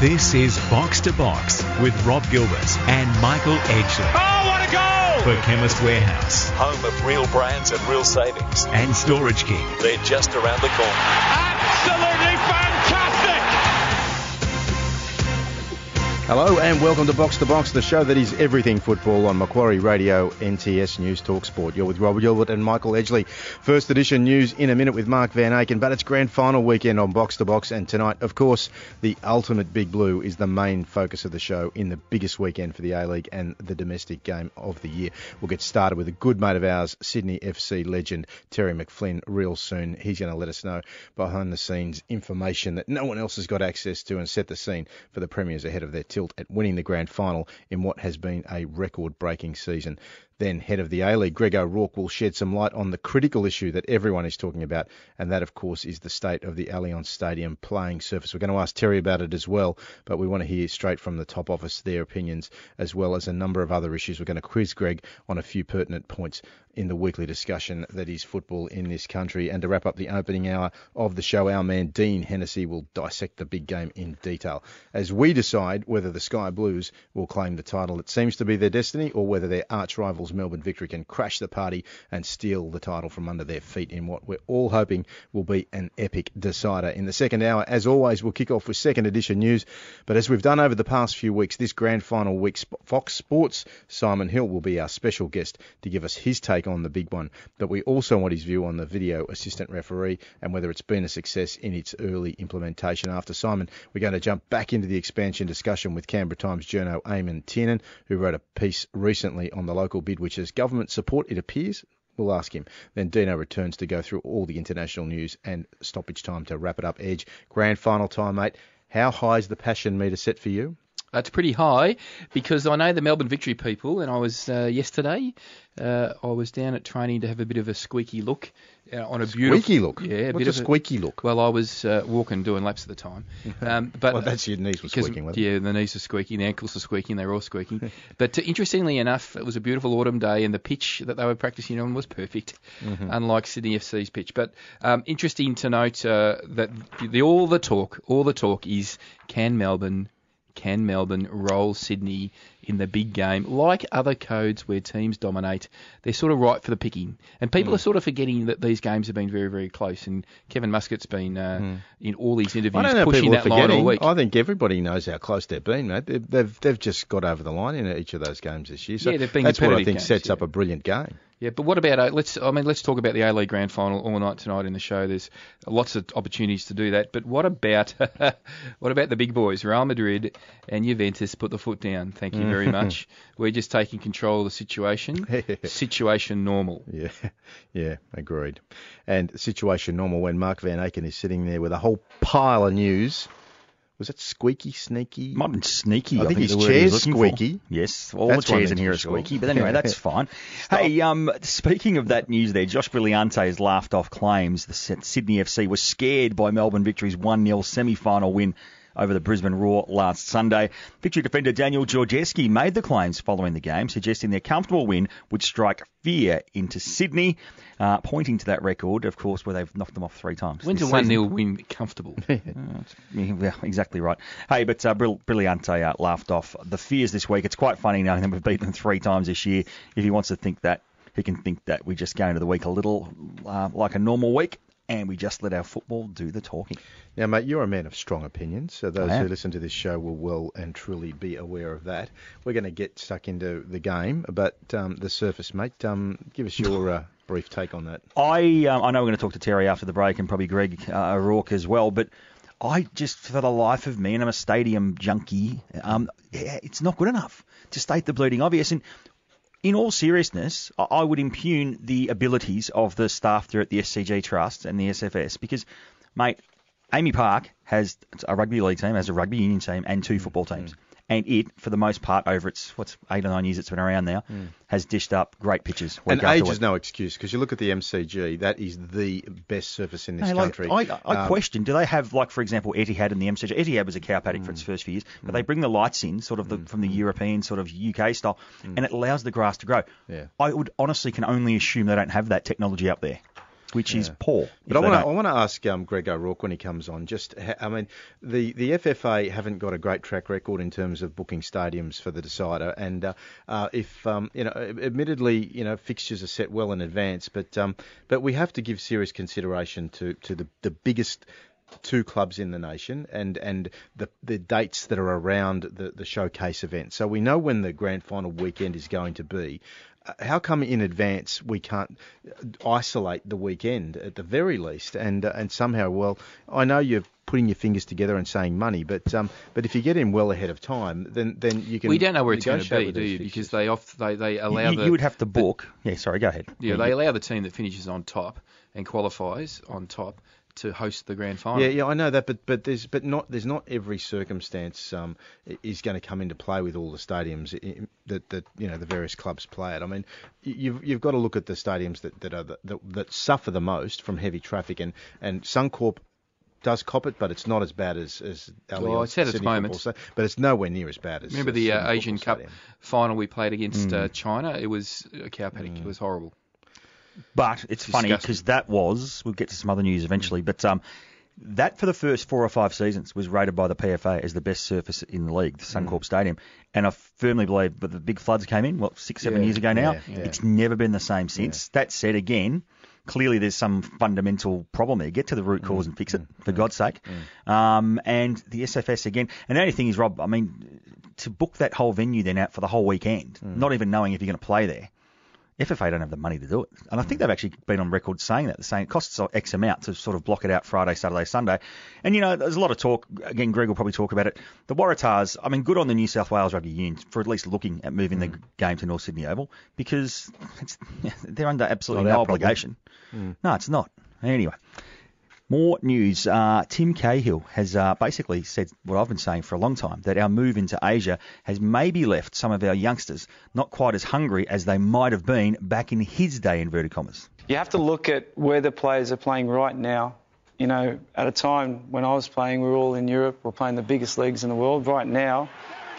This is Box to Box with Rob Gilbert and Michael Edgley. Oh, what a goal! For Chemist Warehouse. Home of real brands and real savings. And Storage King. They're just around the corner. Absolutely fantastic! Hello and welcome to Box to Box, the show that is everything football on Macquarie Radio, NTS News Talk Sport. You're with Robert Gilbert and Michael Edgley. First edition news in a minute with Mark Van Aken, but it's grand final weekend on Box to Box, and tonight, of course, the ultimate Big Blue is the main focus of the show in the biggest weekend for the A League and the domestic game of the year. We'll get started with a good mate of ours, Sydney FC legend Terry McFlynn, real soon. He's going to let us know behind the scenes information that no one else has got access to and set the scene for the Premiers ahead of their at winning the grand final in what has been a record breaking season. Then, head of the A League, Greg O'Rourke, will shed some light on the critical issue that everyone is talking about, and that, of course, is the state of the Allianz Stadium playing surface. We're going to ask Terry about it as well, but we want to hear straight from the top office their opinions, as well as a number of other issues. We're going to quiz Greg on a few pertinent points in the weekly discussion that is football in this country. And to wrap up the opening hour of the show, our man Dean Hennessy will dissect the big game in detail as we decide whether the Sky Blues will claim the title. It seems to be their destiny, or whether their arch rivals Melbourne Victory can crash the party and steal the title from under their feet in what we're all hoping will be an epic decider. In the second hour, as always, we'll kick off with second edition news. But as we've done over the past few weeks, this grand final week, Fox Sports Simon Hill will be our special guest to give us his take on the big one. But we also want his view on the video assistant referee and whether it's been a success in its early implementation. After Simon, we're going to jump back into the expansion discussion with Canberra Times journo Eamon Tiernan, who wrote a piece recently on the local bid, which has government support, it appears. We'll ask him. Then Dino returns to go through all the international news and stoppage time to wrap it up. Edge, grand final time, mate. How high is the passion meter set for you? It's pretty high because I know the Melbourne Victory people, and I was uh, yesterday. Uh, I was down at training to have a bit of a squeaky look uh, on a beautiful squeaky look. Yeah, a What's bit a of squeaky look. Well, I was uh, walking, doing laps at the time. Um, but well, that's your knees were squeaking. Wasn't yeah, the knees are squeaking, the ankles are squeaking, they were all squeaking. but uh, interestingly enough, it was a beautiful autumn day, and the pitch that they were practicing on was perfect, Mm-hmm. unlike Sydney FC's pitch. But um, interesting to note uh, that the, all the talk, all the talk is can Melbourne can Melbourne roll Sydney in the big game? Like other codes where teams dominate, they're sort of right for the picking. And people are sort of forgetting that these games have been very, very close. And Kevin Muscat's been uh, in all these interviews. I don't know if pushing that line all week. I think everybody knows how close they've been, mate. They've, they've, they've just got over the line in each of those games this year. So Yeah, they've been that's what I think games, sets yeah. up a brilliant game. Yeah, but what about uh, let's? I mean, let's talk about the A League Grand Final all night tonight in the show. There's lots of opportunities to do that. But what about what about the big boys, Real Madrid and Juventus? Put the foot down. Thank you very much. We're just taking control of the situation. situation normal. Yeah, yeah, agreed. And situation normal when Mark Van Aken is sitting there with a whole pile of news. Was that squeaky, sneaky? Might have been sneaky. I think his the word he chair's looking for. squeaky. Yes, all That's the chairs in here are squeaky. But anyway, that's fine. hey, um, speaking of that news there, Josh Brillante has laughed off claims the Sydney FC was scared by Melbourne Victory's 1-0 semi-final win over the Brisbane Roar last Sunday. Victory defender Daniel Georgievski made the claims following the game, suggesting their comfortable win would strike fear into Sydney, uh, pointing to that record, of course, where they've knocked them off three times. When's a one season. 0 win comfortable? Yeah, exactly right. Hey, but uh, Brill- Brillante uh, laughed off the fears this week. It's quite funny knowing that we've beaten them three times this year. If he wants to think that, he can think that we just go into the week a little uh, like a normal week and we just let our football do the talking. Now, mate, you're a man of strong opinions, so those who listen to this show will well and truly be aware of that. We're going to get stuck into the game, but um, the surface, mate, um, give us your uh, brief take on that. I um, I know we're going to talk to Terry after the break and probably Greg uh, O'Rourke as well, but I just, for the life of me, and I'm a stadium junkie, um, yeah, it's not good enough to state the bleeding obvious. And in all seriousness, I- would impugn the abilities of the staff there at the SCG Trust and the SFS because, mate, AAMI Park has a rugby league team, has a rugby union team, and two football teams. Mm. And it, for the most part, over its what's eight or nine years it's been around now, hmm. has dished up great pitches. And age is no excuse because you look at the MCG, that is the best surface in this Hey, like, country. I, I Um, question, do they have, like, for example, Etihad and the MCG? Etihad was a cow paddock for its hmm. first few years, but hmm. they bring the lights in, sort of the, from the European, sort of UK style, and it allows the grass to grow. Yeah. I would honestly can only assume they don't have that technology up there. Which is poor. But I want to I want to ask um, Greg O'Rourke when he comes on. Just I mean, the the FFA haven't got a great track record in terms of booking stadiums for the decider, and uh, uh, if um, you know, admittedly, you know, fixtures are set well in advance, but um, but we have to give serious consideration to to the the biggest two clubs in the nation and and the the dates that are around the the showcase event. So we know when the grand final weekend is going to be. How come in advance we can't isolate the weekend at the very least? And uh, and somehow, well, I know you're putting your fingers together and saying money, but um, but if you get in well ahead of time, then then you can. We don't know where it's going to be, do you? fixtures. Because they off they, they allow You, the you would have to book. Yeah, sorry, go ahead. yeah they allow the team that finishes on top and qualifies on top to host the grand final. Yeah, yeah, I know that, but but there's but not there's not every circumstance um, is going to come into play with all the stadiums that that you know the various clubs play at. I mean, you've you've got to look at the stadiums that that are the, that, that suffer the most from heavy traffic, and and Suncorp does cop it, but it's not as bad as as Allianz Well, it's had its moments. But it's nowhere near as bad as. Remember the uh, Asian Cup Stadium. final we played against uh, Mm. China? It was a cow paddock. It was horrible. But it's funny because that was. We'll get to some other news eventually, but um, that for the first four or five seasons was rated by the PFA as the best surface in the league, the hmm. Suncorp Stadium. And I firmly believe that the big floods came in, what six, seven Yeah, years ago now. yeah, yeah. It's never been the same since. That said, again. Clearly, there's some fundamental problem there. Get to the root cause hmm. and fix it, hmm. for God's sake. Um, and the SFS again. And the only thing is, Rob, I mean, to book that whole venue then out for the whole weekend, not even knowing if you're going to play there, FFA don't have the money to do it. And I think hmm. they've actually been on record saying that, saying it costs X amount to sort of block it out Friday, Saturday, Sunday. And, you know, there's a lot of talk. Again, Greg will probably talk about it. The Waratahs, I mean, good on the New South Wales Rugby Union for at least looking at moving the hmm. game to North Sydney Oval because it's, they're under absolutely Not no obligation. Hmm. No, it's not. Anyway. More news. Uh, Tim Cahill has uh, basically said what I've been saying for a long time that our move into Asia has maybe left some of our youngsters not quite as hungry as they might have been back in his day, inverted commas. You have to look at where the players are playing right now. You know, at a time when I was playing, we were all in Europe. We're playing the biggest leagues in the world. Right now,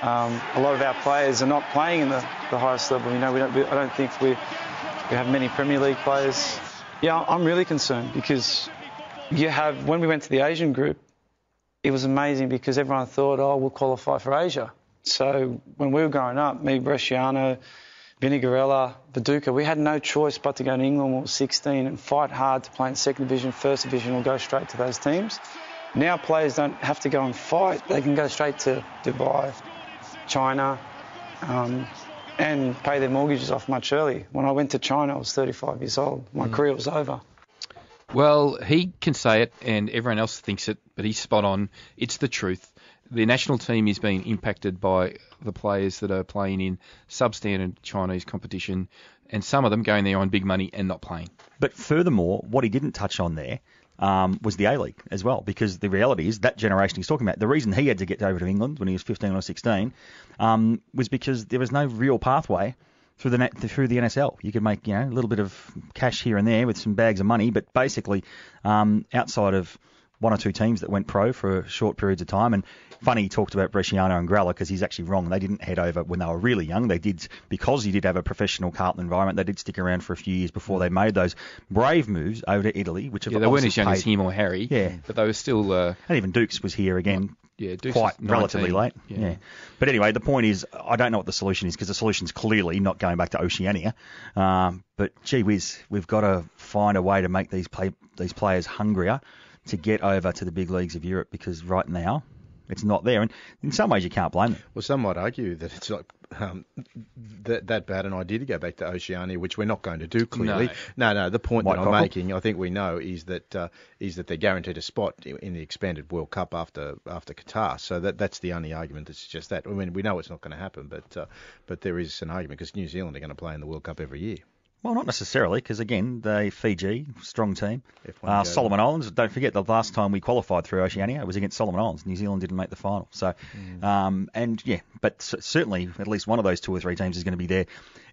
um, a lot of our players are not playing in the, the highest level. You know, we don't, we, I don't think we, we have many Premier League players. Yeah, I'm really concerned because you have, when we went to the Asian group, it was amazing because everyone thought, oh, we'll qualify for Asia. So when we were growing up, me, Bresciano, Vinnie Grella, Viduka, we had no choice but to go to England when we were 16 and fight hard to play in second division, first division, or go straight to those teams. Now players don't have to go and fight; they can go straight to Dubai, China, um, and pay their mortgages off much earlier. When I went to China, I was 35 years old. My career was over. Well, he can say it, and everyone else thinks it, but he's spot on. It's the truth. The national team is being impacted by the players that are playing in substandard Chinese competition, and some of them going there on big money and not playing. But furthermore, what he didn't touch on there um, was the A League as well, because the reality is that generation he's talking about, the reason he had to get over to England when he was 15 or 16 um, was because there was no real pathway through the through the NSL. You could make you know a little bit of cash here and there with some bags of money, but basically um, outside of one or two teams that went pro for short periods of time. And funny, he talked about Bresciano and Grella because he's actually wrong. They didn't head over when they were really young. They did because he did have a professional Carlton environment. They did stick around for a few years before they made those brave moves over to Italy, which Yeah, they weren't as young as him or Harry, Yeah. but they were still. Uh, And even Dukes was here again. Yeah, Quite was 19, relatively late, Yeah. yeah. But anyway, the point is, I don't know what the solution is because the solution's clearly not going back to Oceania. Um, but gee whiz, we've got to find a way to make these play, these players hungrier to get over to the big leagues of Europe because right now it's not there. And in some ways, you can't blame them. Well, some might argue that it's like um, that, that bad an idea to go back to Oceania, which we're not going to do. Clearly, no, no. the point White that I'm making, I think we know, is that uh, is that they're guaranteed a spot in the expanded World Cup after after Qatar. So that that's the only argument that suggests that. I mean, we know it's not going to happen, but uh, but there is an argument because New Zealand are going to play in the World Cup every year. Well, not necessarily, because again, they Fiji, strong team. Uh, go Solomon Islands, don't forget the last time we qualified through Oceania, it was against Solomon Islands. New Zealand didn't make the final. So, um, and yeah, but c- certainly at least one of those two or three teams is going to be there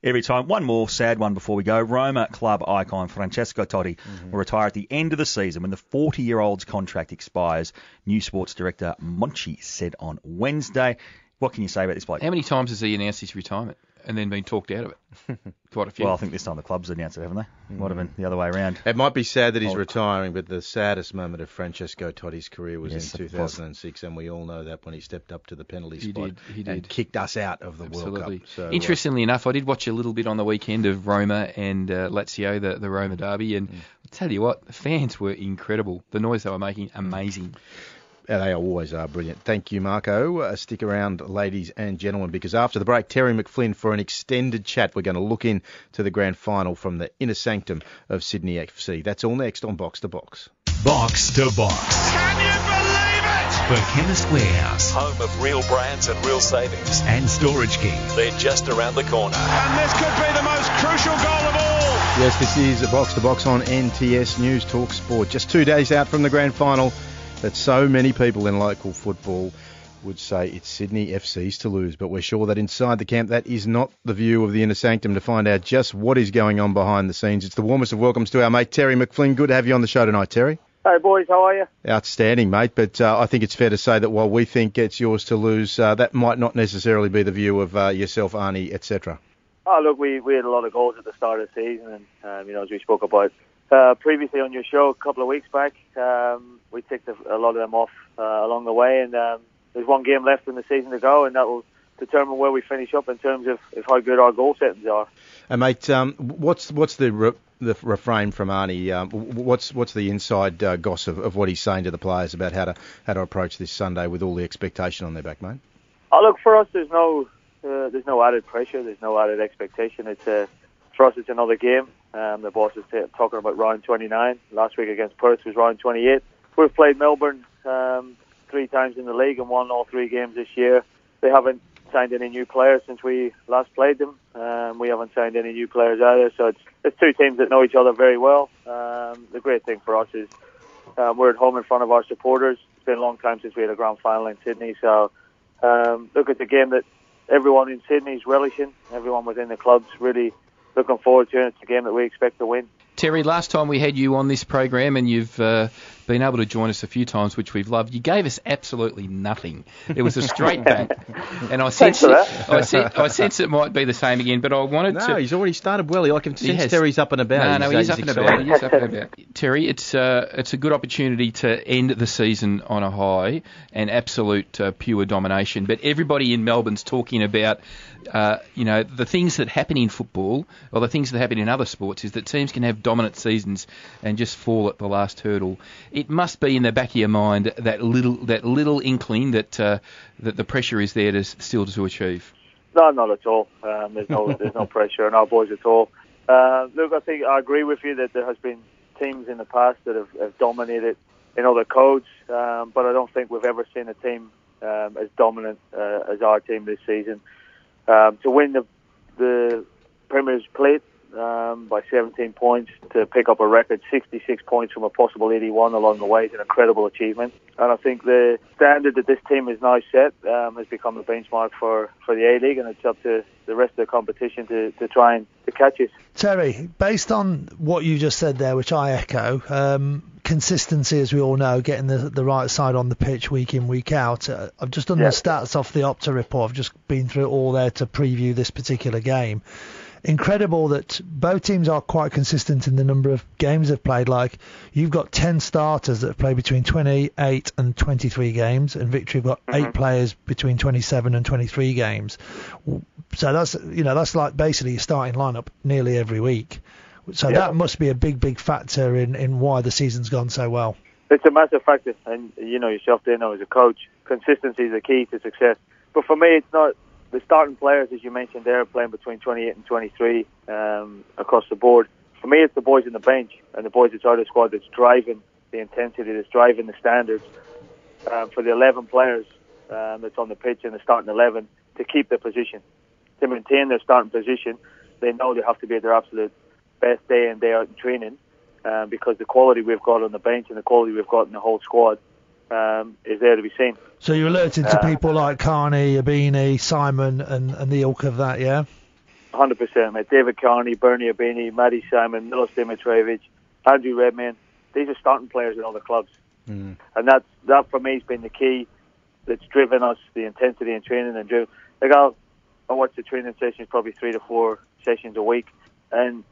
every time. One more sad one before we go. Roma club icon Francesco Totti will retire at the end of the season when the 40 year old's contract expires. New sports director Monchi said on Wednesday. What can you say about this bloke? How many times has he announced his retirement? And then been talked out of it. Quite a few. Well, I think this time the clubs announced it, haven't they? Might have been the other way around. It might be sad that he's Oh. retiring, but the saddest moment of Francesco Totti's career was Yes, in it was. 2006, and we all know that when he stepped up to the penalty He spot did, he and kicked us out of the Absolutely. World Cup. So, uh, Interestingly enough, I did watch a little bit on the weekend of Roma and uh, Lazio, the, the Roma derby, and Mm. I tell you what, the fans were incredible. The noise they were making, amazing. Yeah, they always are brilliant. Thank you, Marco. Uh, stick around, ladies and gentlemen, because after the break, Terry McFlynn for an extended chat. We're going to look in to the grand final from the inner sanctum of Sydney FC. That's all next on Box to Box. Box to Box. Can you believe it? For Chemist Warehouse Home of real brands and real savings. and Storage King. They're just around the corner. And this could be the most crucial goal of all. Yes, this is a Box to Box on NTS News Talk Sport. Just two days out from the grand final that so many people in local football would say it's Sydney FC's to lose. But we're sure that inside the camp, that is not the view of the inner sanctum to find out just what is going on behind the scenes. It's the warmest of welcomes to our mate Terry McFlynn. Good to have you on the show tonight, Terry. Hey boys, how are you? Outstanding, mate. But uh, I think it's fair to say that while we think it's yours to lose, uh, that might not necessarily be the view of uh, yourself, Arnie, etc. Oh look, we, we had a lot of goals at the start of the season, and um, you know as we spoke about uh, previously on your show a couple of weeks back, um, we ticked a, a lot of them off uh, along the way, and um, there's one game left in the season to go, and that will determine where we finish up in terms of, of how good our goal settings are. And mate, um, what's what's the re- the refrain from Arnie? Um, what's what's the inside uh, gossip of what he's saying to the players about how to how to approach this Sunday with all the expectation on their back, mate? Oh, look, for us, there's no uh, there's no added pressure. There's no added expectation. It's uh, for us, it's another game. Um, the boss is t- talking about round 29. Last week against Perth was round 28. We've played Melbourne um, three times in the league and won all three games this year. They haven't signed any new players since we last played them. Um, we haven't signed any new players either. So it's, it's two teams that know each other very well. Um, the great thing for us is um, we're at home in front of our supporters. It's been a long time since we had a grand final in Sydney. So um, look, it's a game that everyone in Sydney is relishing. Everyone within the club's really looking forward to it. It's a game that we expect to win. Terry, last time we had you on this program, and you've uh, been able to join us a few times, which we've loved. You gave us absolutely nothing. It was a straight back, and I sense it. I, sen- I sense it might be the same again. But I wanted No, to. he's already started well. I can sense Yes. Terry's up and about. No, no, he's, up and about. He's up and about. Terry, it's uh, it's a good opportunity to end the season on a high and absolute uh, pure domination. But everybody in Melbourne's talking about, uh, you know, the things that happen in football or the things that happen in other sports is that teams can have dominant seasons and just fall at the last hurdle. It must be in the back of your mind that little that little inkling that uh, that the pressure is there to still to achieve. No, not at all. Um, there's no there's no pressure on our boys at all. Uh, look, I think I agree with you that there has been teams in the past that have, have dominated in other codes, um, but I don't think we've ever seen a team um, as dominant uh, as our team this season. Um, to win the the Premier's Plate um, by 17 points, to pick up a record 66 points from a possible 81 along the way is an incredible achievement. And I think the standard that this team is now set um, has become the benchmark for, for the A League, and it's up to the rest of the competition to, to try and to catch us. Terry, based on what you just said there, which I echo, um, consistency, as we all know, getting the, the right side on the pitch week in, week out. Uh, I've just done Yeah. the stats off the Opta report. I've just been through it all there to preview this particular game. Incredible that both teams are quite consistent in the number of games they've played. Like, you've got 10 starters that have played between 28 and 23 games, and Victory have got eight mm-hmm. players between 27 and 23 games. So that's you know that's like basically your starting lineup nearly every week. So Yeah. that must be a big big factor in, in why the season's gone so well. It's a massive factor, and you know yourself, Dino, as a coach, consistency is the key to success. But for me, it's not the starting players, as you mentioned, they're playing between 28 and 23 um, across the board. For me, it's the boys in the bench and the boys outside the squad that's driving the intensity, that's driving the standards. Um, for the 11 players um, that's on the pitch and the starting 11 to keep their position, to maintain their starting position, they know they have to be at their absolute best day in day out in training uh, because the quality we've got on the bench and the quality we've got in the whole squad um, is there to be seen. So you're alerting to Uh, people like Carney, Ibini, Simon, and, and the ilk of that, yeah? 100%, mate. David Carney, Bernie Ibini, Matty Simon, Milos Dimitrijevic, Andrew Redmayne. These are starting players in other clubs. Mm. And that, that for me has been the key that's driven us, the intensity in training and driven. Like I'll, I watch the training sessions probably three to four sessions a week, and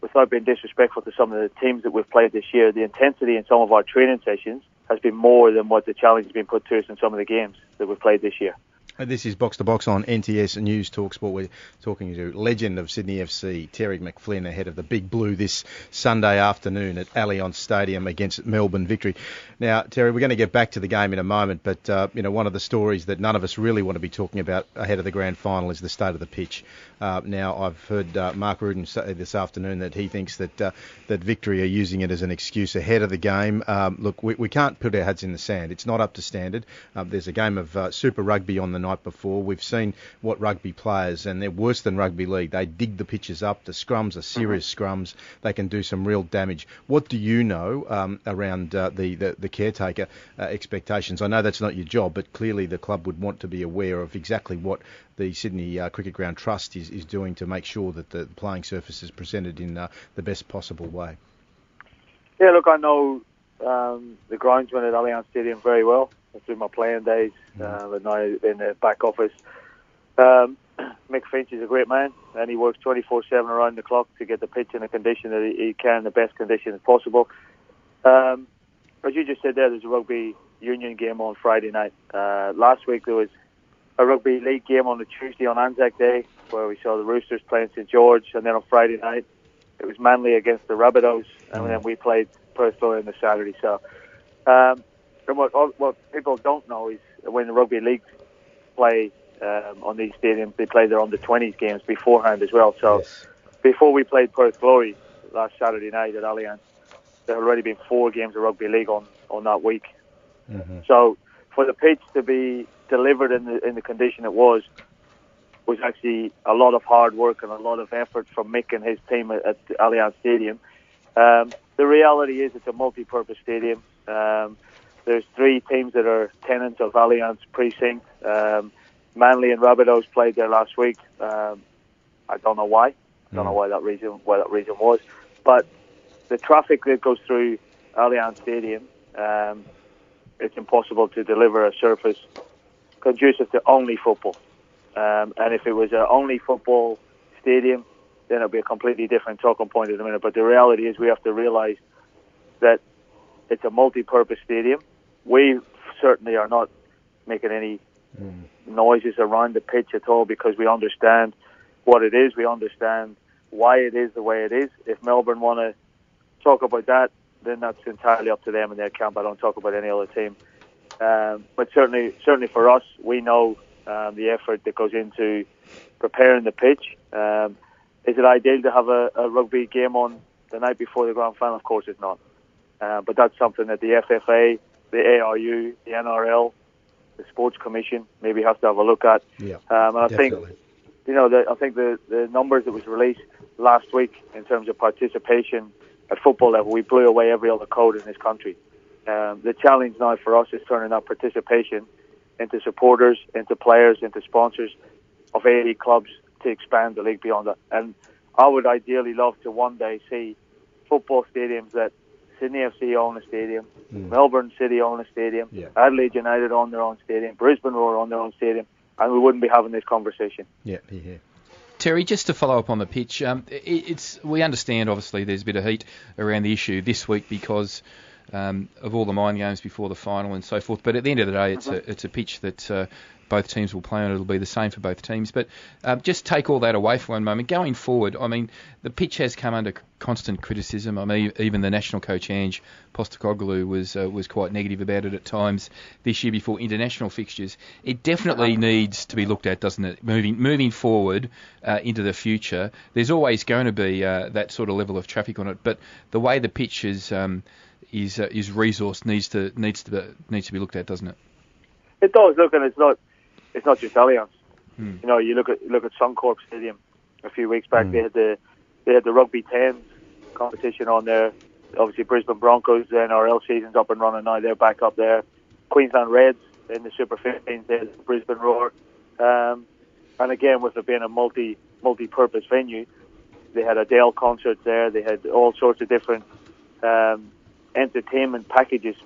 without being disrespectful to some of the teams that we've played this year, the intensity in some of our training sessions has been more than what the challenge has been put to us in some of the games that we've played this year. This is Box to Box on NTS News Talk Sport. We're talking to legend of Sydney FC, Terry McFlynn, ahead of the Big Blue this Sunday afternoon at Allianz Stadium against Melbourne Victory. Now, Terry, we're going to get back to the game in a moment, but uh, you know one of the stories that none of us really want to be talking about ahead of the grand final is the state of the pitch. Uh, now, I've heard uh, Mark Rudan say this afternoon that he thinks that uh, that Victory are using it as an excuse ahead of the game. Um, look, we, we can't put our heads in the sand. It's not up to standard. Um, there's a game of uh, Super Rugby on the night before. We've seen what rugby players, and they're worse than rugby league. They dig the pitches up. The scrums are serious mm-hmm. scrums. They can do some real damage. What do you know um, around uh, the, the, the caretaker uh, expectations? I know that's not your job, but clearly the club would want to be aware of exactly what the Sydney uh, Cricket Ground Trust is, is doing to make sure that the playing surface is presented in uh, the best possible way. Yeah, look, I know um, the groundsman at Allianz Stadium very well through my playing days, mm. uh, and now in the back office. Um, Mick Finch is a great man, and he works 24/7 around the clock to get the pitch in a condition that he, can, the best condition possible. Um, as you just said there, there's a rugby union game on Friday night. Uh, last week there was a rugby league game on the Tuesday on Anzac Day, where we saw the Roosters playing St George, and then on Friday night it was Manly against the Rabbitohs, and then we played Perth Glory on the Saturday. So, um, and what what people don't know is when the rugby league play um, on these stadiums, they play their under 20s games beforehand as well. So, yes. before we played Perth Glory last Saturday night at Allianz, there had already been four games of rugby league on on that week. Mm-hmm. So, for the pitch to be delivered in the in the condition it was was actually a lot of hard work and a lot of effort from Mick and his team at, at Allianz Stadium. Um, the reality is it's a multi-purpose stadium. Um, there's three teams that are tenants of Allianz Precinct. Um, Manly and Rabbitohs played there last week. Um, I don't know why. I don't know hmm. why that reason why that reason was, but the traffic that goes through Allianz Stadium, um, it's impossible to deliver a surface conducive to only football. Um, and if it was an only football stadium, then it'd be a completely different talking point in a minute. But the reality is, we have to realise that it's a multi-purpose stadium. We certainly are not making any mm. noises around the pitch at all because we understand what it is. We understand why it is the way it is. If Melbourne want to talk about that, then that's entirely up to them and their camp. I don't talk about any other team. Um, but certainly, certainly for us, we know um, the effort that goes into preparing the pitch. Um, is it ideal to have a, a, rugby game on the night before the grand final? Of course, it's not. Uh, but that's something that the FFA, the ARU, the NRL, the Sports Commission maybe have to have a look at. Yeah, um, and I definitely. think, you know, the, I think the, the numbers that was released last week in terms of participation at football level, we blew away every other code in this country. Um, the challenge now for us is turning that participation into supporters, into players, into sponsors of A clubs to expand the league beyond that. And I would ideally love to one day see football stadiums that Sydney FC own a stadium, mm. Melbourne City own a stadium, yeah. Adelaide United own their own stadium, Brisbane Roar own their own stadium, and we wouldn't be having this conversation. Yeah, yeah. Terry, just to follow up on the pitch, um, it, it's we understand obviously there's a bit of heat around the issue this week because um, of all the mind games before the final and so forth. But at the end of the day, it's a it's a pitch that uh, both teams will play on. It'll be the same for both teams. But uh, just take all that away for one moment. Going forward, I mean, the pitch has come under constant criticism. I mean, even the national coach Ange Postecoglou was uh, was quite negative about it at times this year before international fixtures. It definitely needs to be looked at, doesn't it? Moving moving forward uh, into the future, there's always going to be uh, that sort of level of traffic on it. But the way the pitch is um, is uh, is resource needs to needs to be, needs to be looked at, doesn't it? It does. Look, and it's not it's not just Allianz. Hmm. You know, you look at look at Suncorp Stadium a few weeks back. Hmm. They had the they had the rugby tens competition on there. Obviously, Brisbane Broncos the NRL season's up and running now. They're back up there. Queensland Reds in the Super 15s. There's Brisbane Roar. Um, and again, with it being a multi multi-purpose venue, they had Adele concert there. They had all sorts of different um, entertainment packages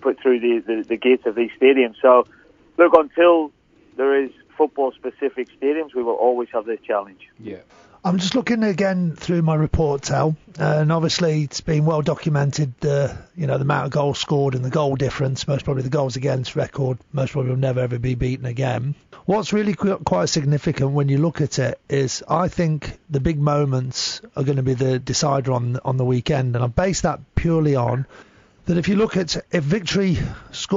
put through the, the, the gates of these stadiums. So, look, until there is football-specific stadiums, we will always have this challenge. Yeah. I'm just looking again through my report, Tel, and obviously it's been well documented. Uh, you know the amount of goals scored and the goal difference. Most probably the goals against record. Most probably will never ever be beaten again. What's really quite significant when you look at it is I think the big moments are going to be the decider on on the weekend, and I base that purely on that if you look at if victory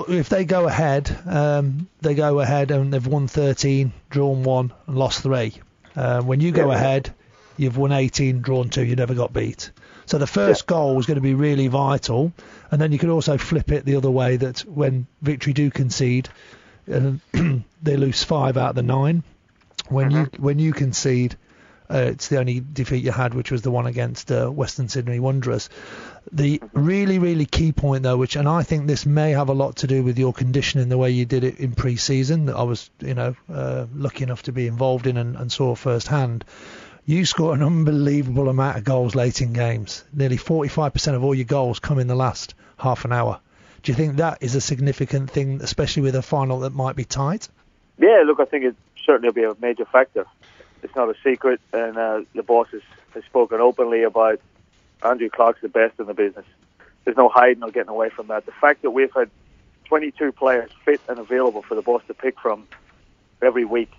if they go ahead um, they go ahead and they've won 13 drawn one and lost three uh, when you go ahead you've won 18 drawn two you never got beat so the first yeah. goal was going to be really vital and then you could also flip it the other way that when victory do concede uh, they lose five out of the nine when you Mm-hmm. when you concede uh, it's the only defeat you had, which was the one against uh, Western Sydney Wanderers. The really, really key point, though, which and I think this may have a lot to do with your conditioning, the way you did it in pre-season, that I was, you know, uh, lucky enough to be involved in and, and saw firsthand. You score an unbelievable amount of goals late in games. Nearly 45% of all your goals come in the last half an hour. Do you think that is a significant thing, especially with a final that might be tight? Yeah, look, I think it certainly will be a major factor. It's not a secret, and uh, the boss has, has spoken openly about Andrew Clark's the best in the business. There's no hiding or getting away from that. The fact that we've had 22 players fit and available for the boss to pick from every week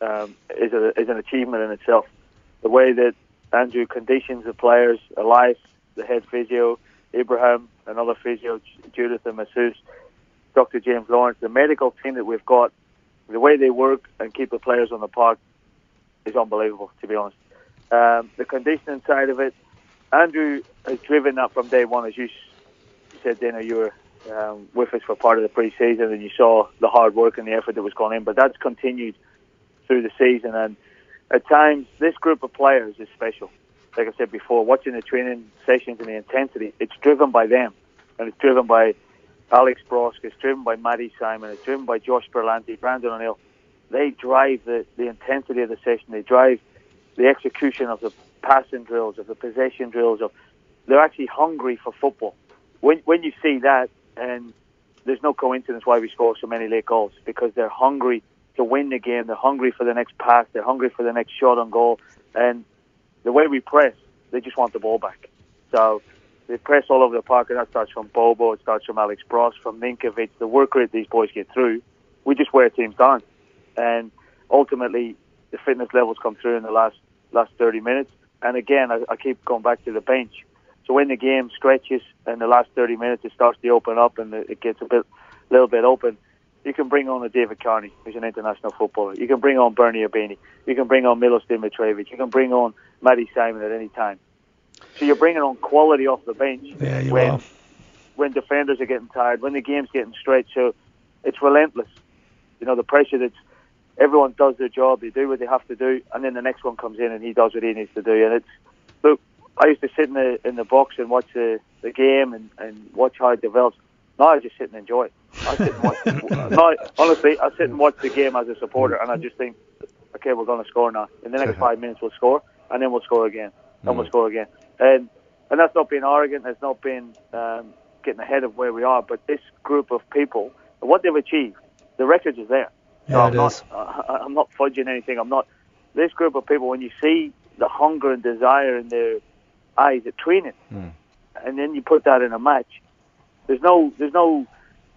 um, is, a, is an achievement in itself. The way that Andrew conditions the players, Elias, the head physio, Ibrahim, another physio, Judith and Masseuse, Dr. James Lawrence, the medical team that we've got, the way they work and keep the players on the park is unbelievable, to be honest. Um, the conditioning side of it, Andrew has driven that from day one, as you said, Dana. You were um, with us for part of the pre-season, and you saw the hard work and the effort that was going in. But that's continued through the season, and at times this group of players is special. Like I said before, watching the training sessions and the intensity, it's driven by them, and it's driven by Alex Brosque, it's driven by Matty Simon, it's driven by Josh Brillante, Brandon O'Neill. They drive the, the intensity of the session. They drive the execution of the passing drills, of the possession drills. Of they're actually hungry for football. When when you see that, and there's no coincidence why we score so many late goals because they're hungry to win the game. They're hungry for the next pass. They're hungry for the next shot on goal. And the way we press, they just want the ball back. So they press all over the park, and that starts from Bobo, it starts from Alex Brosque, from Ninkovic. The work rate these boys get through, we just wear teams down. And ultimately, the fitness levels come through in the last last 30 minutes. And again, I, I keep going back to the bench. So when the game stretches in the last 30 minutes, it starts to open up and it gets a bit, little bit open. You can bring on a David Carney, who's an international footballer. You can bring on Bernie Ibini. You can bring on Milos Dimitrijevic. You can bring on Matty Simon at any time. So you're bringing on quality off the bench Yeah, you when are. when defenders are getting tired, when the game's getting stretched. So it's relentless. You know the pressure that's everyone does their job, they do what they have to do, and then the next one comes in and he does what he needs to do. And it's look, I used to sit in the in the box and watch the the game and and watch how it develops. Now I just sit and enjoy it. I sit and watch. no, honestly, I sit and watch the game as a supporter, and I just think, okay, we're going to score now. In the next five minutes, we'll score, and then we'll score again, and we'll score again. And and that's not being arrogant. That's not being um, getting ahead of where we are. But this group of people, what they've achieved, the record is there. So Yeah, I'm it not, is. I, I'm not fudging anything. I'm not. This group of people, when you see the hunger and desire in their eyes at training, and then you put that in a match, there's no, there's no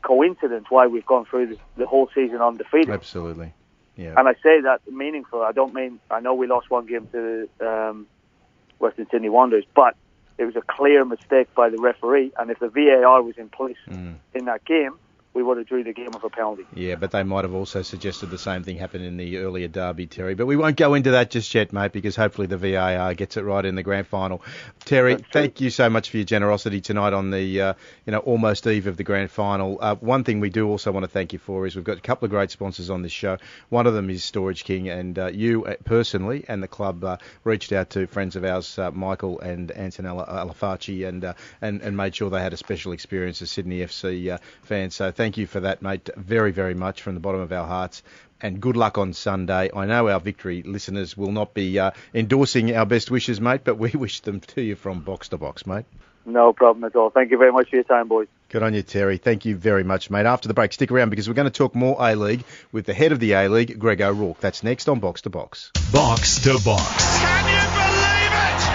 coincidence why we've gone through the, the whole season undefeated. Absolutely. Yeah. And I say that meaningful. I don't mean I know we lost one game to um, Western Sydney Wanderers, but it was a clear mistake by the referee. And if the VAR was in place in that game, we would have drew the game with a penalty. Yeah, but they might have also suggested the same thing happened in the earlier derby, Terry. But we won't go into that just yet, mate, because hopefully the VAR gets it right in the grand final. Terry, thank you so much for your generosity tonight on the uh, you know almost eve of the grand final. Uh, one thing we do also want to thank you for is we've got a couple of great sponsors on this show. One of them is Storage King, and uh, you uh, personally and the club uh, reached out to friends of ours, uh, Michael and Antonella Alafaci, and, uh, and and made sure they had a special experience as Sydney FC uh, fans. So thank you for that, mate, very very much from the bottom of our hearts. And good luck on Sunday. I know our victory listeners will not be uh, endorsing our best wishes, mate, but we wish them to you from box to box, mate. No problem at all. Thank you very much for your time, boys. Good on you, Terry. Thank you very much, mate. After the break, stick around because we're going to talk more A League with the head of the A League, Greg O'Rourke. That's next on Box to Box. Box to Box.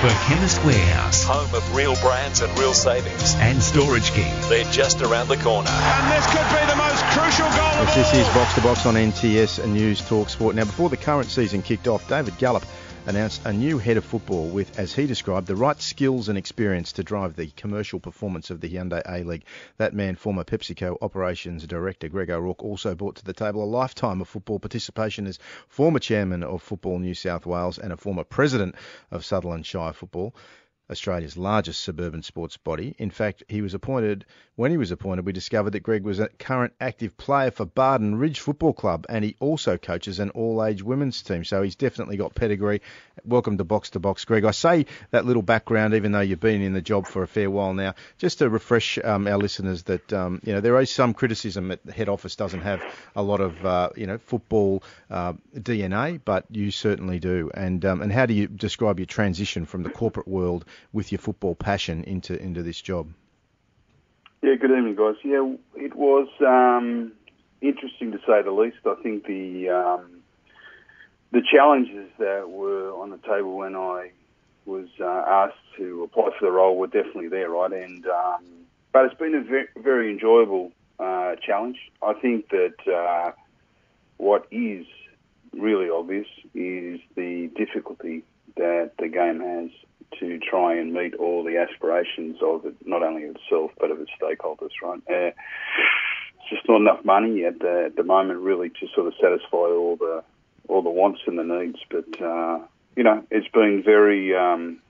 Can you believe it? For Chemist Warehouse Home of real brands and real savings. and Storage King. They're just around the corner. And this could be the most crucial goal of Yes, this all. is Box to Box on NTS and News Talk Sport. Now, before the current season kicked off, David Gallop announced a new head of football with, as he described, the right skills and experience to drive the commercial performance of the Hyundai A League. That man, former PepsiCo operations director Greg O'Rourke, also brought to the table a lifetime of football participation as former chairman of Football New South Wales and a former president of Sutherland Shire Football. Australia's largest suburban sports body. In fact, he was appointed, when he was appointed, we discovered that Greg was a current active player for Barden Ridge Football Club and he also coaches an all age women's team. So he's definitely got pedigree. Welcome to Box to Box, Greg. I say that little background, even though you've been in the job for a fair while now, just to refresh um, our listeners that, um, you know, there is some criticism that the head office doesn't have a lot of, uh, you know, football uh, DNA, but you certainly do. And, um, and how do you describe your transition from the corporate world with your football passion into into this job? Yeah, good evening, guys. Yeah, it was um, interesting to say the least. I think the um, the challenges that were on the table when I was uh, asked to apply for the role were definitely there, right? And um, but it's been a very, very enjoyable uh, challenge. I think that uh, what is really obvious is the difficulty that the game has to try and meet all the aspirations of it, not only itself but of its stakeholders. Right? Uh, it's just not enough money at the at the moment, really, to sort of satisfy all the all the wants and the needs. But uh, you know, it's been very um,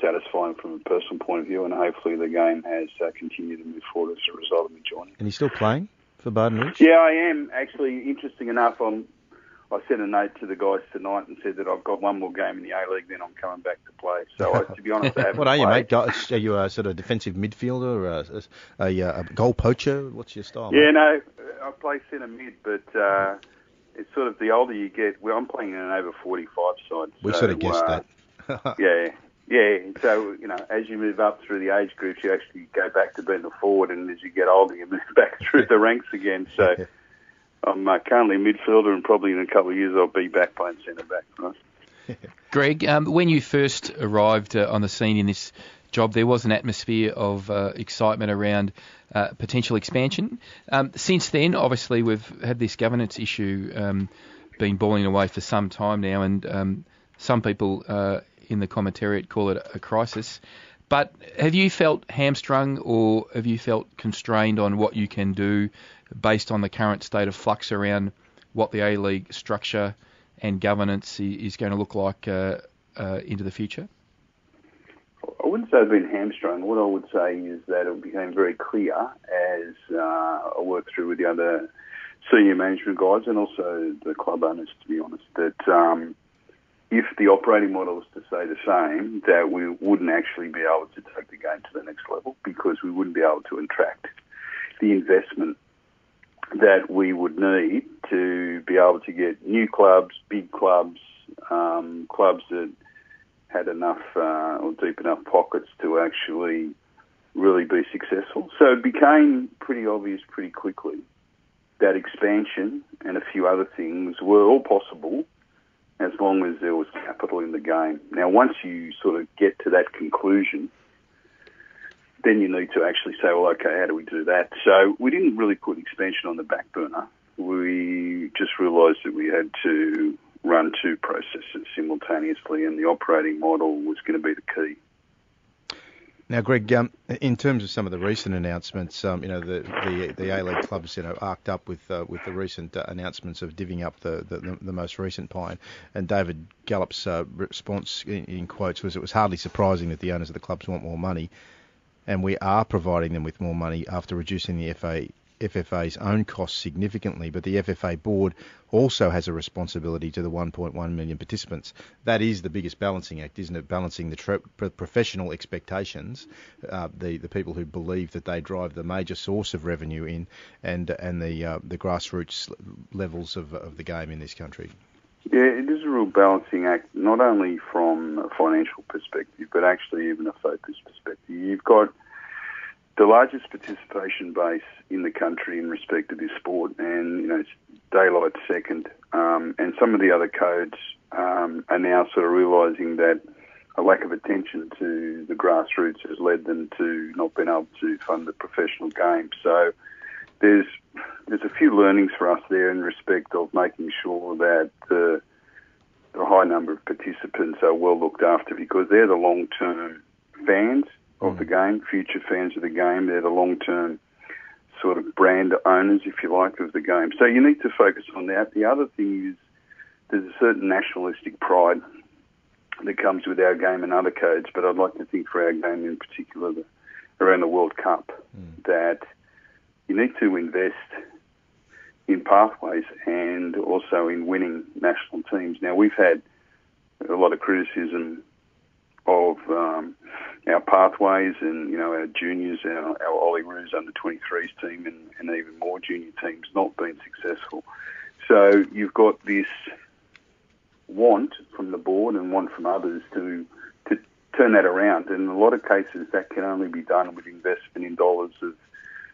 satisfying from a personal point of view, and hopefully the game has uh, continued to move forward as a result of me joining. And he's still playing for Ridge? Yeah, I am actually. Interesting enough, I'm. I sent a note to the guys tonight and said that I've got one more game in the A League, then I'm coming back to play. So, I, to be honest, I haven't what are you, played. mate? Are you a sort of defensive midfielder, a, a, a goal poacher? What's your style? Yeah, mate? no, I play centre mid, but uh, it's sort of the older you get. Well, I'm playing in an over 45 side. We so, sort of guessed uh, that. yeah, yeah. So you know, as you move up through the age groups, you actually go back to being the forward, and as you get older, you move back through the ranks again. So I'm uh, currently a midfielder, and probably in a couple of years I'll be back playing centre back. Right? Greg, um, when you first arrived uh, on the scene in this job, there was an atmosphere of uh, excitement around uh, potential expansion. Um, since then, obviously, we've had this governance issue um, been boiling away for some time now, and um, some people uh, in the commentariat call it a crisis. But have you felt hamstrung or have you felt constrained on what you can do based on the current state of flux around what the A League structure and governance is going to look like uh, uh, into the future? I wouldn't say I've been hamstrung. What I would say is that it became very clear as uh, I worked through with the other senior management guys and also the club owners, to be honest, that um, if the operating model was to stay the same, that we wouldn't actually be able to take the game to the next level because we wouldn't be able to attract the investment that we would need to be able to get new clubs, big clubs, um, clubs that had enough uh, or deep enough pockets to actually really be successful. So it became pretty obvious pretty quickly that expansion and a few other things were all possible as long as there was capital in the game. Now, once you sort of get to that conclusion, then you need to actually say, well, okay, how do we do that? So we didn't really put expansion on the back burner. We just realised that we had to run two processes simultaneously, and the operating model was going to be the key. Now, Greg, um, in terms of some of the recent announcements, um, you know, the the, the A League clubs, you know, arced up with uh, with the recent uh, announcements of divvying up the, the, the most recent pie. And David Gallop's uh, response in, in quotes was, "It was hardly surprising that the owners of the clubs want more money, and we are providing them with more money after reducing the FA." FFA's own costs significantly, but the FFA board also has a responsibility to the 1.1 million participants. That is the biggest balancing act, isn't it? Balancing the tra- professional expectations, uh, the the people who believe that they drive the major source of revenue in, and and the uh, the grassroots levels of of the game in this country. Yeah, it is a real balancing act, not only from a financial perspective, but actually even a focus perspective. You've got the largest participation base in the country in respect to this sport, and you know, it's daylight second. Um, and some of the other codes um, are now sort of realising that a lack of attention to the grassroots has led them to not being able to fund the professional game. So there's there's a few learnings for us there in respect of making sure that the the high number of participants are well looked after because they're the long term fans of the mm. game, future fans of the game. They're the long term sort of brand owners, if you like, of the game. So you need to focus on that. The other thing is there's a certain nationalistic pride that comes with our game and other codes, but I'd like to think for our game in particular, the, around the World Cup, mm. that you need to invest in pathways and also in winning national teams. Now we've had a lot of criticism of um, our pathways and you know our juniors, our, our Olyroos under 23s team, and, and even more junior teams not being successful. So you've got this want from the board and want from others to to turn that around. And in a lot of cases, that can only be done with investment in dollars of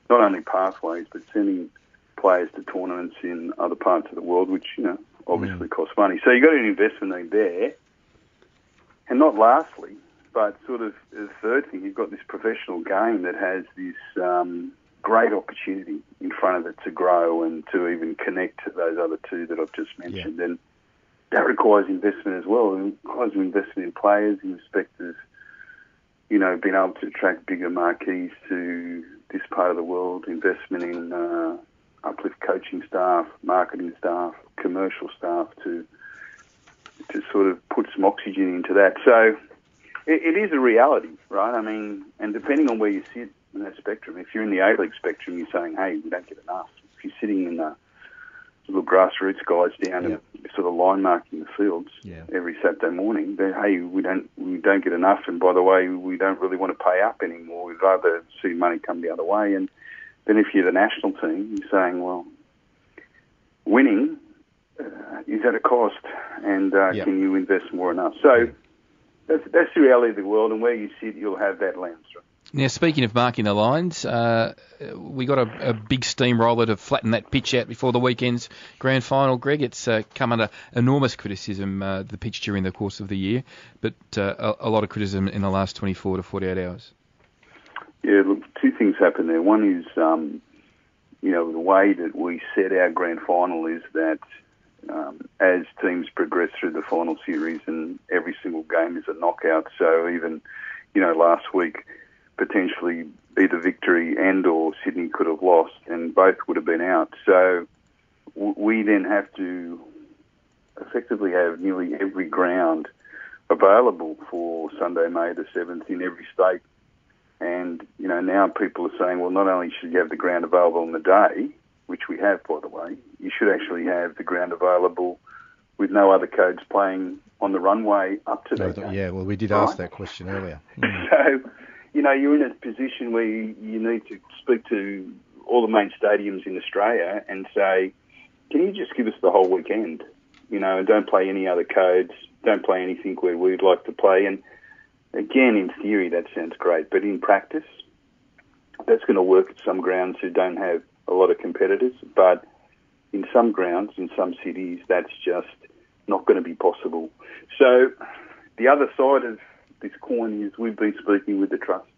not only pathways but sending players to tournaments in other parts of the world, which you know obviously costs money. So you've got an investment need there. And not lastly, but sort of the third thing, you've got this professional game that has this um, great opportunity in front of it to grow and to even connect to those other two that I've just mentioned. And that requires investment as well. It requires investment in players in respect of, you know, being able to attract bigger marquees to this part of the world, investment in uh, uplift coaching staff, marketing staff, commercial staff to to sort of put some oxygen into that. So it, it is a reality, right? I mean, and depending on where you sit in that spectrum, if you're in the A League spectrum, you're saying, hey, we don't get enough. If you're sitting in the little grassroots guys down and sort of line marking the fields Yeah. every Saturday morning, then hey, we don't we don't get enough, and by the way, we don't really want to pay up anymore. We'd rather see money come the other way. And then if you're the national team, you're saying, well, winning uh, is at a cost, and uh, Yep. can you invest more enough? So that's that's the reality of the world, and where you sit, you'll have that lens. Right? Now, speaking of marking the lines, uh, we got a, a big steamroller to flatten that pitch out before the weekend's grand final. Greg, it's uh, come under enormous criticism, uh, the pitch during the course of the year, but uh, a, a lot of criticism in the last 24 to 48 hours. Yeah, look, two things happen there. One is, um, you know, the way that we set our grand final is that um, as teams progress through the final series and every single game is a knockout. So even, you know, last week, potentially either victory and or Sydney could have lost and both would have been out. So we then have to effectively have nearly every ground available for Sunday, May the 7th in every state. And, you know, now people are saying, well, not only should you have the ground available on the day, which we have, by the way, you should actually have the ground available with no other codes playing on the runway up to that. Yeah, well, we did Right. ask that question earlier. Mm. So, you know, you're in a position where you, you need to speak to all the main stadiums in Australia and say, can you just give us the whole weekend? You know, and don't play any other codes, don't play anything where we'd like to play. And again, in theory, that sounds great, but in practice, that's going to work at some grounds who don't have a lot of competitors. But in some grounds, in some cities, that's just not going to be possible. So the other side of this coin is we've been speaking with the trust,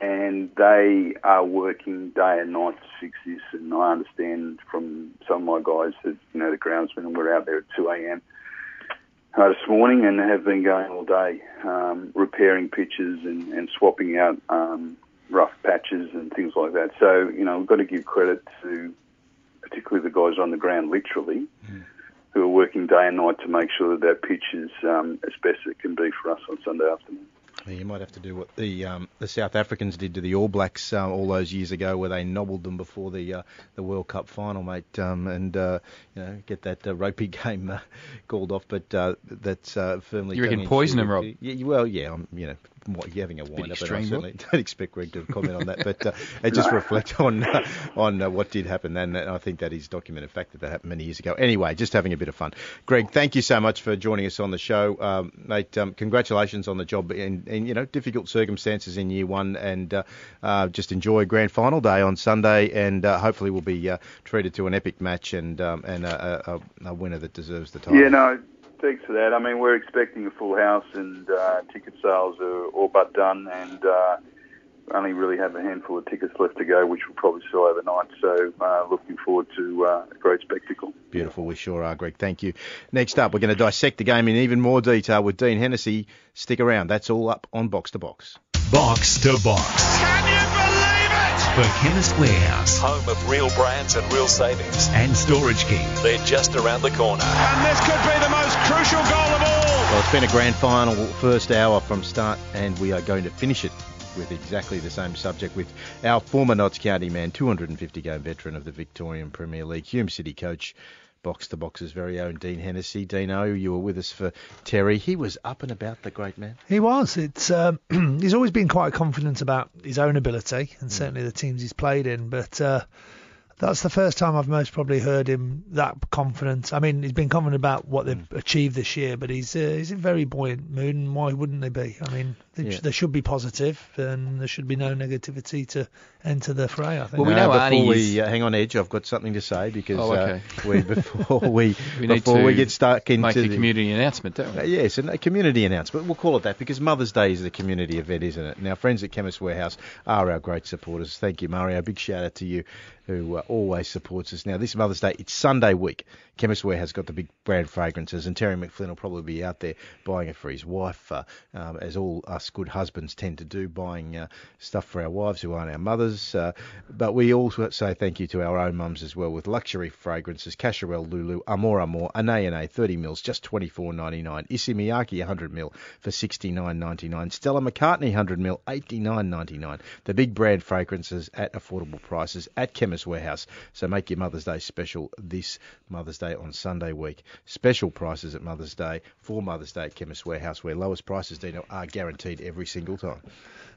and they are working day and night to fix this. And I understand from some of my guys that you know the groundsmen were out there at 2 a.m. Uh, this morning and have been going all day, um, repairing pitches and, and swapping out um, rough patches and things like that. So you know we've got to give credit to particularly the guys on the ground, literally, who are working day and night to make sure that that pitch is um, as best it can be for us on Sunday afternoon. Yeah, you might have to do what the um, the South Africans did to the All Blacks uh, all those years ago, where they nobbled them before the uh, the World Cup final, mate, um, and uh, you know get that uh, rugby game uh, called off. But uh, that's uh, firmly. You reckon tongue-in-cheek. poison 'em, Rob? Yeah, well, yeah, I'm, you know, what, you're having a wind up, and I extreme, certainly don't expect Greg to comment on that. But uh, and just reflect on uh, on uh, what did happen. And I think that is documented fact that that happened many years ago. Anyway, just having a bit of fun. Greg, thank you so much for joining us on the show, um, mate. Um, congratulations on the job in, in you know difficult circumstances in year one, and uh, uh, just enjoy grand final day on Sunday, and uh, hopefully we'll be uh, treated to an epic match and um, and a, a, a winner that deserves the title. Yeah, no, thanks for that. I mean, we're expecting a full house, and uh, ticket sales are all but done, and uh, only really have a handful of tickets left to go, which we'll probably sell overnight. So, uh, looking forward to uh, a great spectacle. Beautiful, we sure are, Greg. Thank you. Next up, we're going to dissect the game in even more detail with Dean Hennessy. Stick around. That's all up on Box to Box. Box to Box. Can you believe it? For Chemist Warehouse Home of real brands and real savings. and Storage King. They're just around the corner. And this could be the most crucial goal of all. Well, it's been a grand final first hour from start, and we are going to finish it with exactly the same subject with our former Notts County man, 250 game veteran of the Victorian Premier League, Hume City coach, box to box's very own Dean Hennessy. Dino, you were with us for Terry. He was up and about the great man. He was. It's um, he's always been quite confident about his own ability and certainly the teams he's played in. But uh, that's the first time I've most probably heard him that confident. I mean, he's been confident about what they've achieved this year, but he's uh, he's in very buoyant mood, and why wouldn't they be? I mean, they, Yeah. they should be positive, and there should be no negativity to enter the fray. I think. Well, we No, know before Arnie we uh, hang on edge, I've got something to say because Oh, okay. uh, we before we, We need before to we get stuck into Make the the- community announcement, don't we? Uh, yes, a community announcement. We'll call it that because Mother's Day is the community event, isn't it? And our friends at Chemist Warehouse are our great supporters. Thank you, Mario. Big shout out to you who uh, always supports us. Now, this Mother's Day, it's Sunday week. Chemist Warehouse got the big brand fragrances, and Terry McFlynn will probably be out there buying it for his wife, uh, um, as all us good husbands tend to do, buying uh, stuff for our wives who aren't our mothers. Uh, but we also say thank you to our own mums as well with luxury fragrances, Cacharel, Lulu, Amor Amor, Ane, 30 mils, just 24.99. Issey Miyake, 100 mil for 69.99. Stella McCartney, 100 mil, 89.99. The big brand fragrances at affordable prices at Chemist Warehouse. So make your Mother's Day special this Mother's Day on Sunday week. Special prices at Mother's Day for Mother's Day at Chemist Warehouse, where lowest prices, Dino, are guaranteed every single time.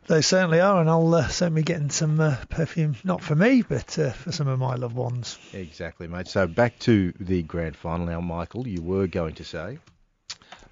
They certainly are, and I'll uh, certainly be getting some uh, perfume, not for me, but uh, for some of my loved ones. Exactly, mate. So back to the grand final now, Michael. You were going to say.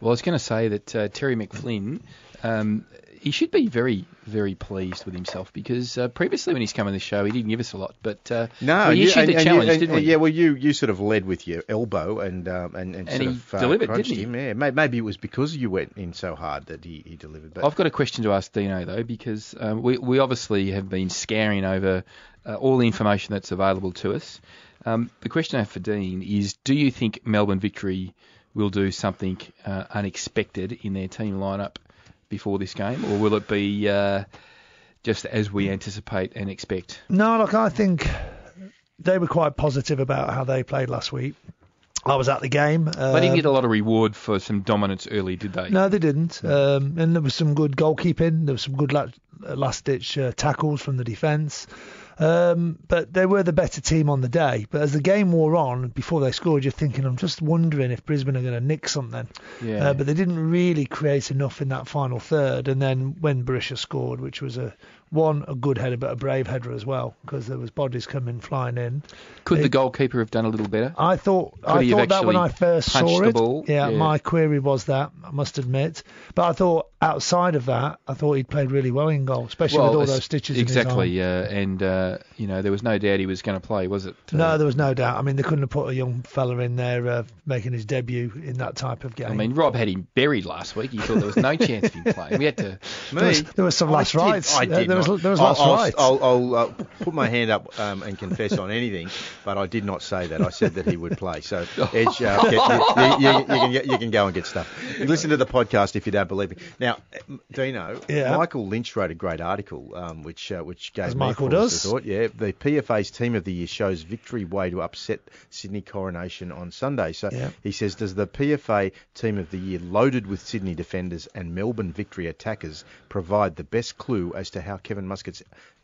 Well, I was going to say that uh, Terry McFlynn, um, he should be very, very pleased with himself because uh, previously when he's come on the show, he didn't give us a lot. But uh, No, we you, issued and, the and challenge, and, didn't we? Yeah, well, you, you sort of led with your elbow and um, and, and, And sort of uh, delivered, crunched didn't he? him. Yeah, maybe it was because you went in so hard that he, he delivered. But I've got a question to ask Dino though, because um, we we obviously have been scouring over uh, all the information that's available to us. Um, the question I have for Dean is: Do you think Melbourne Victory will do something uh, unexpected in their team lineup before this game, or will it be uh, just as we anticipate and expect? No, look, I think they were quite positive about how they played last week. I was at the game. Uh, they didn't get a lot of reward for some dominance early, did they? No, they didn't. Um, and there was some good goalkeeping. There was some good la- last-ditch uh, tackles from the defence. Um, but they were the better team on the day. But as the game wore on, before they scored, you're thinking, I'm just wondering if Brisbane are going to nick something. Yeah. Uh, but they didn't really create enough in that final third. And then when Berisha scored, which was a one a good header, but a brave header as well, because there was bodies coming flying in. Could It- the goalkeeper have done a little better? I thought Could I thought that when I actually first punched saw the it. ball? Yeah, Yeah. my query was that I must admit. But I thought outside of that, I thought he'd played really well in goal, especially with all those stitches. in his arm. Exactly, uh, and uh, you know there was no doubt he was going to play, was it? Uh, No, there was no doubt. I mean, they couldn't have put a young fella in there uh, making his debut in that type of game. I mean, Rob had him buried last week. He thought there was no chance of him playing. We had to. there was, there was some I last did- rights. I Uh, did there was there was I'll, I'll. I'll, I'll uh, put my hand up um, and confess on anything, but I did not say that. I said that he would play. So, Edge, uh, get- you, you, you, can, get- you can go and get stuff. Listen to the podcast if you don't believe me. Now, Dino, Yeah. Michael Lynch wrote a great article, um, which uh, which gave As me Michael does. thought. Yeah, the PFA's team of the year shows victory way to upset Sydney Coronation on Sunday. So Yeah. he says, does the PFA team of the year, loaded with Sydney defenders and Melbourne victory attackers, provide the best clue as to how Kevin Muscat's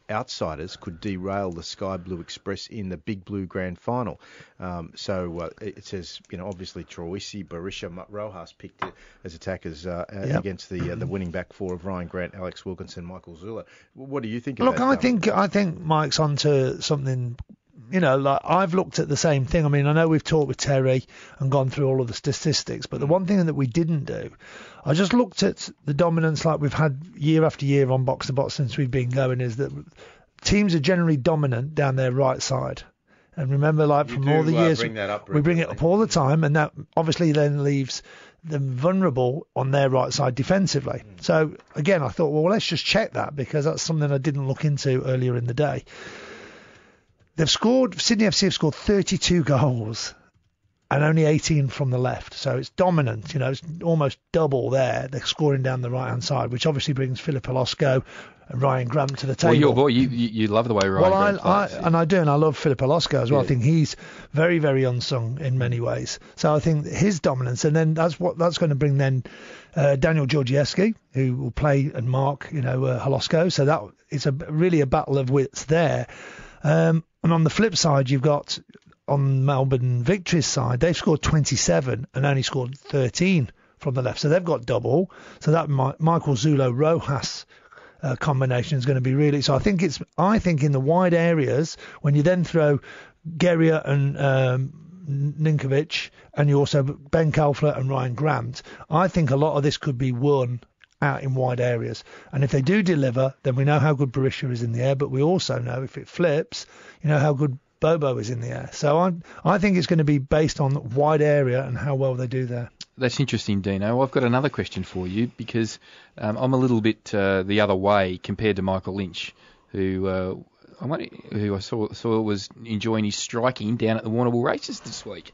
outsiders could derail the Sky Blue Express in the Big Blue Grand Final. Um, so uh, it says, you know, obviously Troisi, Berisha, Rojas picked it as attackers uh, Yep. against the uh, the winning back four of Rhyan Grant, Alex Wilkinson, Michael Zullo. What do you think? Look, about I that? think I think Mike's onto something. You know, like I've looked at the same thing. I mean, I know we've talked with Terry and gone through all of the statistics, but the one thing that we didn't do, I just looked at the dominance like we've had year after year on box to box since we've been going. Is that teams are generally dominant down their right side. And remember, like You from do, all the uh, years, bring that up we bring it up all the time, and that obviously then leaves them vulnerable on their right side defensively. Hmm. So again, I thought, well, let's just check that because that's something I didn't look into earlier in the day. They've scored, Sydney FC have scored 32 goals and only 18 from the left. So it's dominant, you know, it's almost double there. They're scoring down the right hand side, which obviously brings Filip Holosko and Ryan Graham to the table. Well, your boy, you, you love the way Ryan Well, I, Grant I, plays. and I do, and I love Filip Holosko as well. I think he's very, very unsung in many ways. So I think his dominance, and then that's what that's going to bring then uh, Daniel Georgievski, who will play and mark, you know, uh, Holosko. So that it's a really a battle of wits there. Um, and on the flip side, you've got on Melbourne Victory's side, they've scored 27 and only scored 13 from the left. So they've got double. So that Michael Zullo Rojas uh, combination is going to be really. So I think it's. I think in the wide areas when you then throw Geria and um, Ninkovic and you also Ben Kalfler and Rhyan Grant, I think a lot of this could be won out in wide areas. And if they do deliver, then we know how good Berisha is in the air, but we also know if it flips, you know how good Bobo is in the air. So I I think it's going to be based on wide area and how well they do there. That's interesting, Dino. I've got another question for you because um, I'm a little bit uh, the other way compared to Michael Lynch, who uh, I wonder, who I saw saw was enjoying his striking down at the Warrnambool races this week.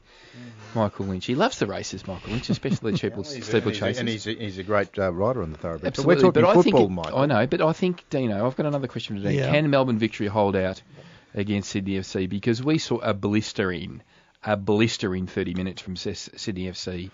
Michael Lynch, he loves the races, Michael Lynch, especially the steeple, He's a- and he's a- chases. and he's a, he's a great uh, rider on the thoroughbred. Absolutely, but we're talking I football, think it, Michael. I know, but I think Dino, I've got another question today. Yeah. Can Melbourne Victory hold out against Sydney FC? Because we saw a blistering, a blistering 30 minutes from S- Sydney FC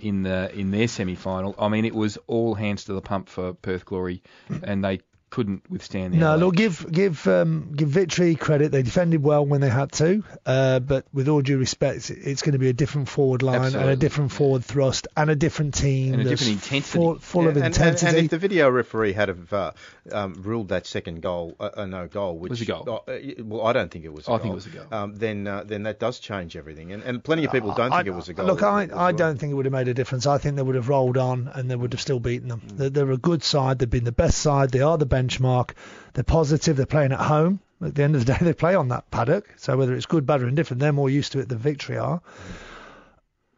in the in their semi-final. I mean, it was all hands to the pump for Perth Glory, and they couldn't withstand the. No, Adelaide. look, give give um, give Victory credit. They defended well when they had to, uh, but with all due respect, it's going to be a different forward line and a different forward thrust and a different team And a different intensity. full, full Yeah, of and- and- intensity. And, if the video referee had have, uh, um, ruled that second goal uh, a no goal, which Was a goal. uh, uh, well, I don't think it was. A I goal. think it was a goal. Um, then uh, then that does change everything, and, and plenty of people don't I- think it was a goal. Look, I, as I don't think it would have made a difference. I think they would have rolled on and they would have still beaten them. Mm. They're, they're a good side. They've been the best side. They are the benchmark. They're positive. They're playing at home. At the end of the day, they play on that paddock. So whether it's good, bad, or indifferent, they're more used to it than Victory are.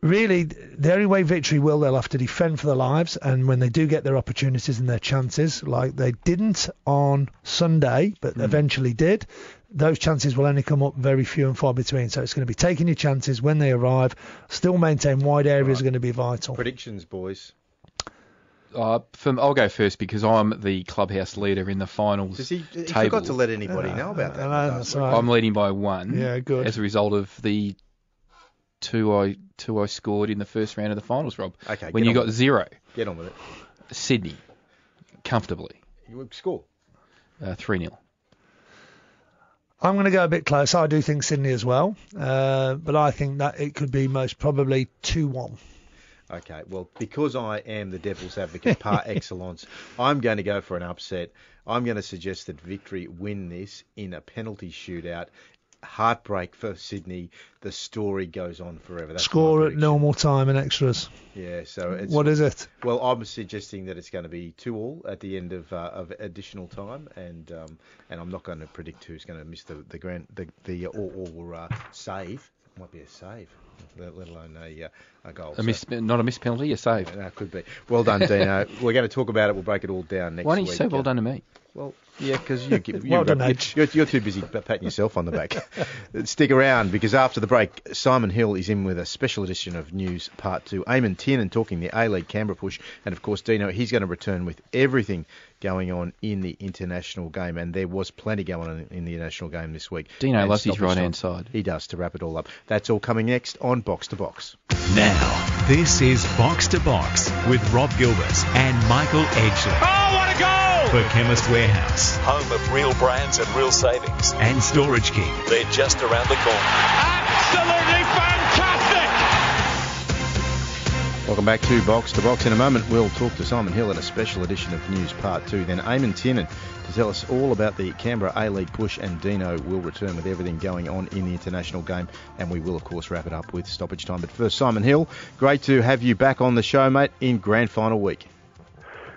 Really, the only way Victory will, they'll have to defend for their lives. And when they do get their opportunities and their chances, like they didn't on Sunday, but Mm. eventually did, those chances will only come up very few and far between. So it's going to be taking your chances when they arrive. Still maintain wide areas are going to be vital. predictions, boys. Uh, from, I'll go first because I'm the clubhouse leader in the finals. Does he? He table. forgot to let anybody know about that. I know, last that's week. right. I'm leading by one. Yeah, good. As a result of the two I two I scored in the first round of the finals, Rob. Okay, When you got with it. zero, Get on with it. Sydney, comfortably, You would score. uh, three 0 I'm going to go a bit close. I do think Sydney as well, uh, but I think that it could be most probably 2 1. Okay, well, because I am the devil's advocate par excellence, I'm going to go for an upset. I'm going to suggest that Victory win this in a penalty shootout. Heartbreak for Sydney. The story goes on forever. That's Score at normal time and extras. Yeah, so it's, What is it? Well, I'm suggesting that it's going to be two all at the end of, uh, of additional time, and um, and I'm not going to predict who's going to miss the the grand the the or, or uh, save. Might be a save, let, let alone a uh, a goal. A miss, not a missed penalty, a save. That could be. Well done, Dino. We're going to talk about it. We'll break it all down next week. Why don't you week. say well done to me? Well, yeah, because you, you, well you, you're, you're too busy patting yourself on the back. Stick around because after the break, Simon Hill is in with a special edition of News Part 2. Eamon Tiernan talking the A-League Canberra push. And, of course, Dino, he's going to return with everything going on in the international game. And there was plenty going on in the international game this week. Dino And loves his right-hand side. He does, to wrap it all up. That's all coming next on Box to Box. Now, this is Box to Box with Rob Gilbert and Michael Edgley. Oh, what a goal! For Chemist Warehouse Home of real brands and real savings. and Storage King. They're just around the corner. Absolutely fantastic! Welcome back to Box to Box. In a moment, we'll talk to Simon Hill in a special edition of News Part 2. Then Eamon Tiernan to tell us all about the Canberra A-League push, and Dino will return with everything going on in the international game. And we will, of course, wrap it up with stoppage time. But first, Simon Hill, great to have you back on the show, mate, in grand final week.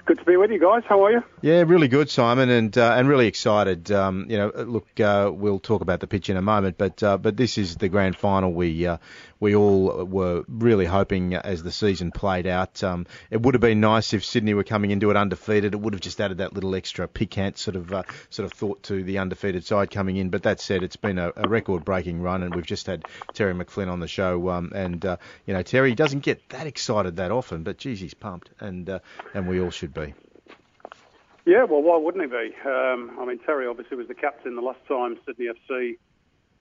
Good to be with you guys. How are you? Yeah, really good, Simon, and uh, and really excited. Um, you know, look, uh, we'll talk about the pitch in a moment, but uh, but this is the grand final. We uh, we all were really hoping as the season played out. Um, it would have been nice if Sydney were coming into it undefeated. It would have just added that little extra piquant sort of uh, sort of thought to the undefeated side coming in. But that said, it's been a, a record-breaking run, and we've just had Terry McFlynn on the show, um, and uh, you know Terry doesn't get that excited that often, but geez, he's pumped, and uh, and we all should be. Yeah, well, why wouldn't he be? Um, I mean, Terry obviously was the captain the last time Sydney FC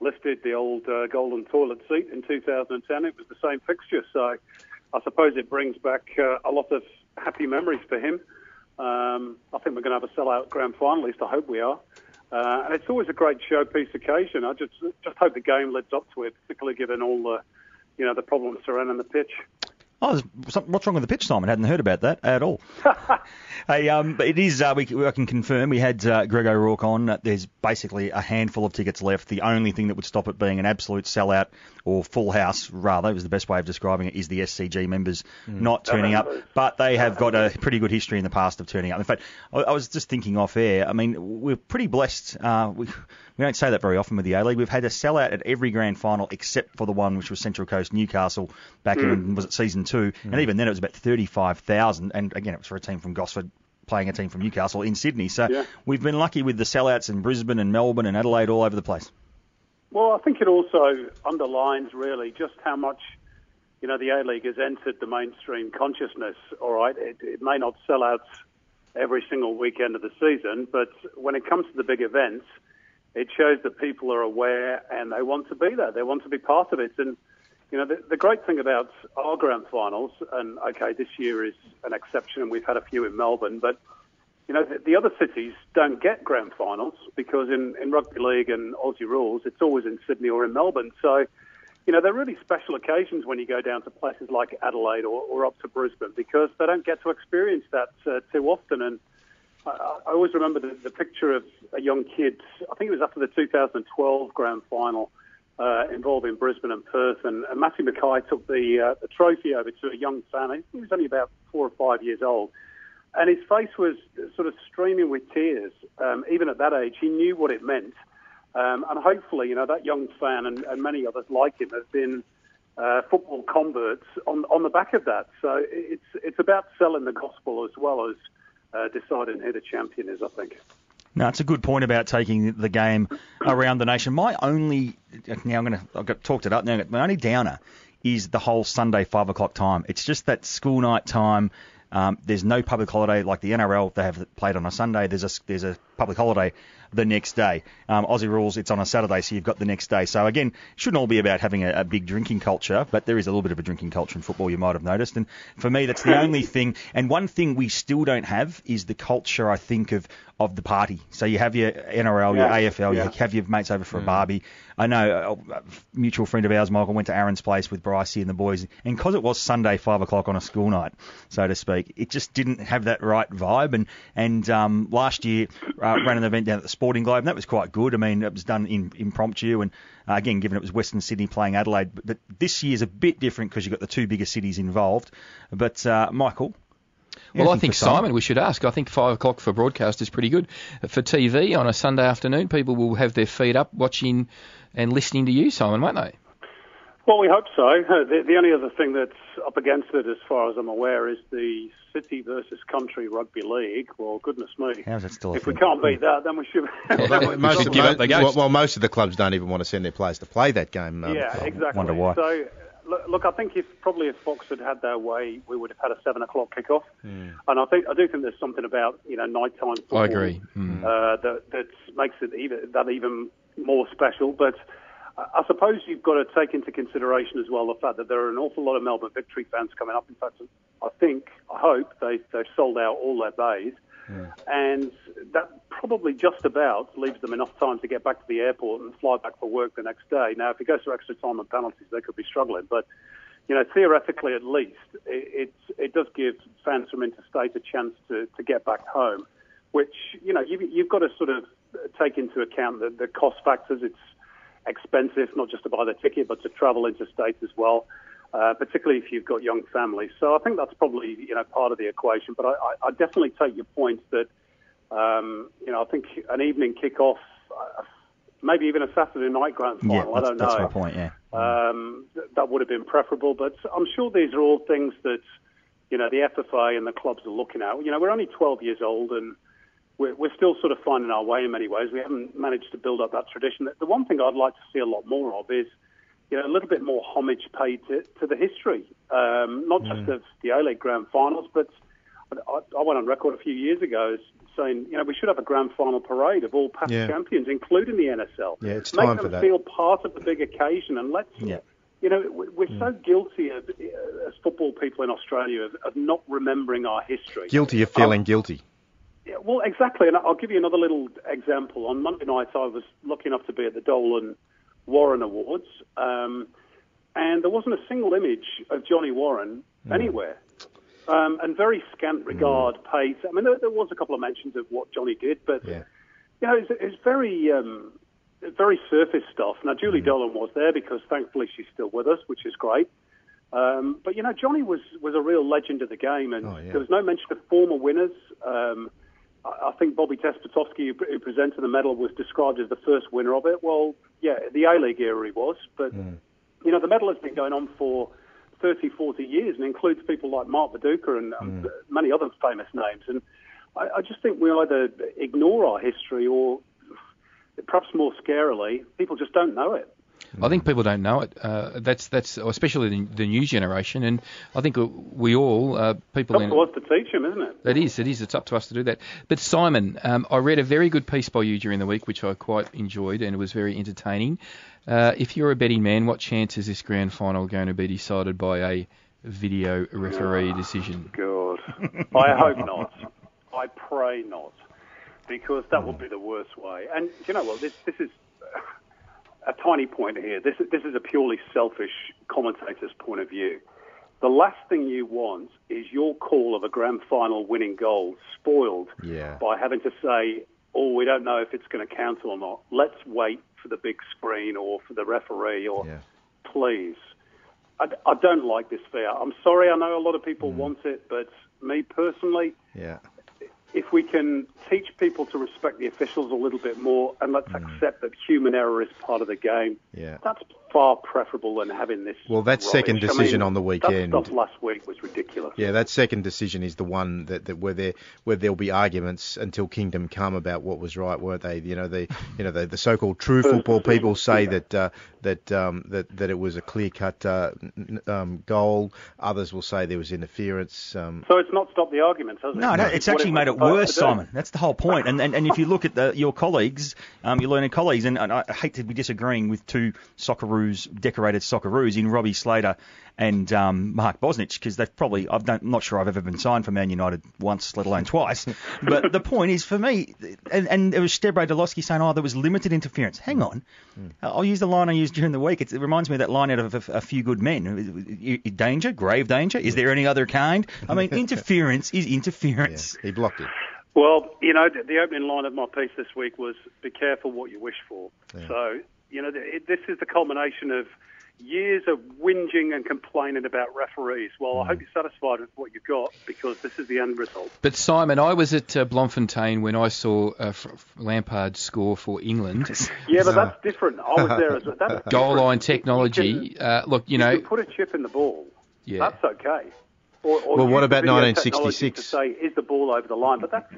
lifted the old uh, golden toilet seat in 2010. It was the same fixture, so I suppose it brings back uh, a lot of happy memories for him. Um, I think we're going to have a sellout grand final, at least I hope we are. Uh, and it's always a great showpiece occasion. I just just hope the game lives up to it, particularly given all the you know the problems surrounding the pitch. Oh, what's wrong with the pitch, Simon? I Hadn't heard about that at all. hey, um, it is. Uh, we, I can confirm we had uh, Greg O'Rourke on. There's basically a handful of tickets left. The only thing that would stop it being an absolute sellout or full house, rather, was the best way of describing it, is the SCG members not turning up. But they have got a pretty good history in the past of turning up. In fact, I, I was just thinking off air. I mean, we're pretty blessed. Uh, we, we don't say that very often with the A League. We've had a sellout at every grand final except for the one which was Central Coast Newcastle back in was it season two, and even then it was about thirty-five thousand. And again, it was for a team from Gosford playing a team from Newcastle in Sydney. So Yeah. we've been lucky with the sellouts in Brisbane and Melbourne and Adelaide all over the place. Well, I think it also underlines really just how much, you know, the A League has entered the mainstream consciousness. All right, it, it may not sell out every single weekend of the season, but when it comes to the big events, it shows that people are aware and they want to be there. They want to be part of it. And you know, the, the great thing about our grand finals, and okay, this year is an exception, and we've had a few in Melbourne, but you know, the, the other cities don't get grand finals because in, in rugby league and Aussie rules, it's always in Sydney or in Melbourne. So, you know, they're really special occasions when you go down to places like Adelaide or, or up to Brisbane because they don't get to experience that uh, too often. And I, I always remember the, the picture of a young kid, I think it was after the 2012 grand final uh, involving Brisbane and Perth, and, and Matthew Mackay took the, uh, the trophy over to a young fan. He was only about four or five years old. And his face was sort of streaming with tears. Um, even at that age, he knew what it meant. Um, and hopefully, you know, that young fan and, and many others like him have been uh, football converts on, on the back of that. So it's, it's about selling the gospel as well as uh, deciding who the champion is, I think. No, it's a good point about taking the game around the nation. My only now I'm going to I've got talked it up now. My only downer is the whole Sunday five o'clock time. It's just that school night time. Um, there's no public holiday like the NRL. They have played on a Sunday. There's a there's a public holiday the next day. Um, Aussie rules, it's on a Saturday, so you've got the next day. So again, shouldn't all be about having a, a big drinking culture, but there is a little bit of a drinking culture in football. You might have noticed, and for me, that's the only thing. And one thing we still don't have is the culture. I think of of the party. So you have your NRL, Yeah, your AFL, yeah. you have your mates over for a barbie. I know a a mutual friend of ours, Michael, went to Aaron's place with Brycey and the boys, and because it was Sunday five o'clock on a school night, so to speak, it just didn't have that right vibe. And and um, last year uh, ran an event down at the Sporting Globe, and that was quite good. I mean, it was done in impromptu, and uh, again, given it was Western Sydney playing Adelaide, but, but this year's a bit different because you've got the two bigger cities involved. But uh, Michael. Well, I think Simon? Simon, we should ask. I think five o'clock for broadcast is pretty good. For TV on a Sunday afternoon, people will have their feet up, watching and listening to you, Simon, won't they? Well, we hope so. The, the only other thing that's up against it, as far as I'm aware, is the city versus country rugby league. Well, goodness me. How's that still If we can't beat that, then we should. We most, should give up the ghost. well, well, most of the clubs don't even want to send their players to play that game. Um, yeah, exactly. wonder why. So, look, look, I think if probably if Fox had had their way, we would have had a seven o'clock kickoff. And I think I do think there's something about you know nighttime football I agree. Mm. uh, that that makes it even that even more special. But I suppose you've got to take into consideration as well the fact that there are an awful lot of Melbourne Victory fans coming up. In fact, I think, I hope they they've sold out all their bays. and that probably just about leaves them enough time to get back to the airport and fly back for work the next day. Now, if it goes to extra time and penalties, they could be struggling, but you know, theoretically at least, it, it, it does give fans from interstate a chance to, to get back home, which, you know, you've, you've got to sort of take into account the, the cost factors. It's expensive, not just to buy the ticket, but to travel interstate as well, uh, particularly if you've got young families. So I think that's probably, you know, part of the equation. But I, I, I definitely take your point that, um, you know, I think an evening kickoff, uh, maybe even a Saturday night grand final, Yeah, I don't know. that's my point. Yeah. Um, th- that would have been preferable, but I'm sure these are all things that you know the FFA and the clubs are looking at. You know, we're only 12 years old, and we're, we're still sort of finding our way in many ways. We haven't managed to build up that tradition. The one thing I'd like to see a lot more of is you know a little bit more homage paid to, to the history, um, not just mm. of the A League Grand Finals, but I, I went on record a few years ago saying, you know, we should have a grand final parade of all past Yeah. champions, including the NSL. Yeah, it's Make time them for that. feel part of the big occasion, and let's Yeah. you know, we- we're so mm. guilty of, as football people in Australia of, of not remembering our history. Guilty of feeling um, guilty. Yeah, well, exactly. And I'll give you another little example. On Monday night, I was lucky enough to be at the Dolan Warren Awards, um, and there wasn't a single image of Johnny Warren anywhere. Um, and very scant regard paid. I mean, there, there was a couple of mentions of what Johnny did, but Yeah. you know, it's, it's very, um, very surface stuff. Now, Julie Dolan was there because thankfully she's still with us, which is great. Um, but you know, Johnny was was a real legend of the game, and Oh, yeah. there was no mention of former winners. Um, I, I think Bobby Despotovski, who, who presented the medal, was described as the first winner of it. Well, yeah, the A League era he was, but you know, the medal has been going on for 30, 40 years and includes people like Mark Viduka and um, many other famous names. And I, I just think we either ignore our history or, perhaps more scarily, people just don't know it. I think people don't know it. Uh, that's that's especially the, the new generation, and I think we all uh, people Up in to us to teach them, isn't it? It is, it is. It's up to us to do that. But Simon, um, I read a very good piece by you during the week, which I quite enjoyed, and it was very entertaining. Uh, if you're a betting man, what chance is this grand final going to be decided by a video referee decision? God. I hope not. I pray not. Because that would be the worst way. And you know what? This, this is a tiny point here. This, is- this is a purely selfish commentator's point of view. The last thing you want is your call of a grand final winning goal spoiled Yeah. by having to say, oh, we don't know if it's going to count or not. Let's wait for the big screen or for the referee or Yeah. please. I, I don't like this fair. I'm sorry, I know a lot of Mm. people want it, but me personally, Yeah. If we can teach people to respect the officials a little bit more and let's Mm. accept that human error is part of the game, Yeah. that's far preferable than having this. Well, that second rubbish. I decision mean, on the weekend- That stuff last week was ridiculous. Yeah, that second decision is the one that, that where there where there'll be arguments until kingdom come about what was right, weren't they? You know, the you know the, the so-called true First football decision, people say yeah. that uh, that um, that that it was a clear-cut uh, n- um, goal. Others will say there was interference. Um, So it's not stopped the arguments, has it? No, no, Which it's what actually was made it supposed worse. Simon. That's the whole point. And and, and if you look at the, your colleagues, um, your learned colleagues, and, and I hate to be disagreeing with two Socceroos, decorated Socceroos in Robbie Slater and um, Mark Bosnich, because they've probably, I've don't, I'm not sure I've ever been signed for Man United once, let alone twice. but the point is, for me, and, and it was Stebre Dolowski saying, oh, there was limited interference. Hang on. I'll use the line I used during the week. It's, it reminds me of that line out of a, a few good men. Danger, grave danger. Is there any other kind? I mean, interference is interference. he blocked it. Well, you know, the, the opening line of my piece this week was "Be careful what you wish for." So, you know, this is the culmination of years of whinging and complaining about referees. Well, I hope you're satisfied with what you've got because this is the end result. But Simon, I was at uh, Bloemfontein when I saw uh, F- F- Lampard score for England. Yeah, but that's different. I was there as well. That's Goal different. line technology. Uh, look, you know, you put a chip in the ball. Yeah. That's okay. Or, or Well, what about the 1966? To say is the ball over the line, but that's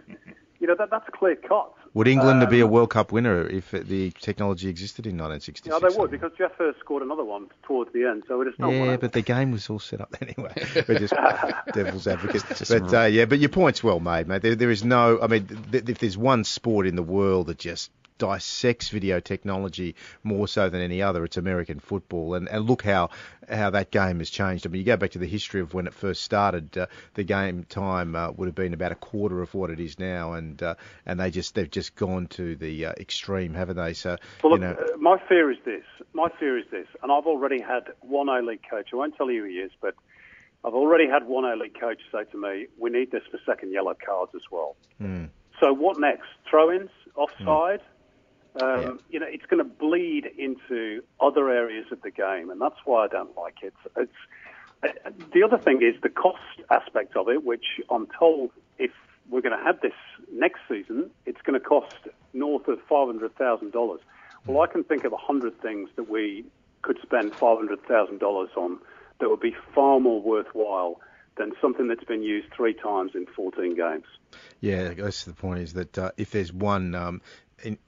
you know that that's clear cut. Would England be a Um, World Cup winner if the technology existed in 1966? Yeah, they would because Geoff Hurst scored another one towards the end, so it is not Yeah, of- but the game was all set up anyway. We're just devil's advocate. But uh, yeah, but your point's well made, mate. There, there is no. I mean, th- if there's one sport in the world that just dissects video technology more so than any other. It's American football, and, and look how how that game has changed. I mean, you go back to the history of when it first started. Uh, the game time uh, would have been about a quarter of what it is now, and uh, and they just they've just gone to the uh, extreme, haven't they? So Well, you look, know, uh, my fear is this. My fear is this, and I've already had one A-League coach. I won't tell you who he is, but I've already had one A-League coach say to me, "We need this for second yellow cards as well." mm, So what next? Throw-ins, offside. Um, You know, it's going to bleed into other areas of the game, and that's why I don't like it. It's uh, the other thing is the cost aspect of it, which I'm told if we're going to have this next season, it's going to cost north of five hundred thousand dollars. Well, I can think of a hundred things that we could spend five hundred thousand dollars on that would be far more worthwhile than something that's been used three times in 14 games. Yeah, I guess the point is that uh, if there's one um,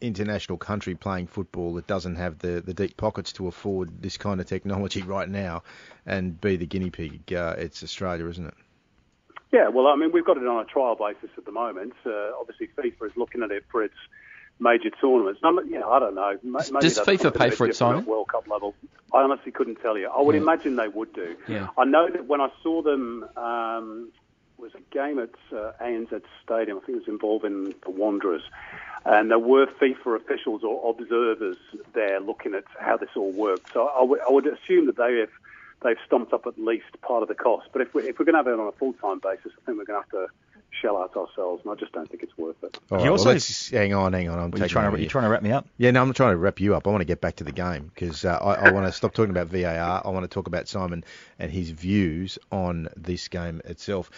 international country playing football that doesn't have the, the deep pockets to afford this kind of technology right now and be the guinea pig, uh, it's Australia, isn't it? Yeah, well, I mean, we've got it on a trial basis at the moment. Uh, obviously, FIFA is looking at it for its major tournaments. No, you know, I don't know. Maybe Does FIFA pay for it, different Simon? World Cup level, I honestly couldn't tell you. I would Yeah. imagine they would do. Yeah. I know that when I saw them, um, was a game at uh, ANZ Stadium. I think it was involving the Wanderers, and there were FIFA officials or observers there looking at how this all worked. So I would- assume that they have they've stumped up at least part of the cost. But if we if we're going to have it on a full time basis, I think we're going to have to shell out ourselves, and I just don't think it's worth it. All You right, also- well, hang on, hang on. I'm you trying to, you here. trying to wrap me up? Yeah, no, I'm not trying to wrap you up. I want to get back to the game because uh, I, I want to stop talking about VAR. I want to talk about Simon and his views on this game itself.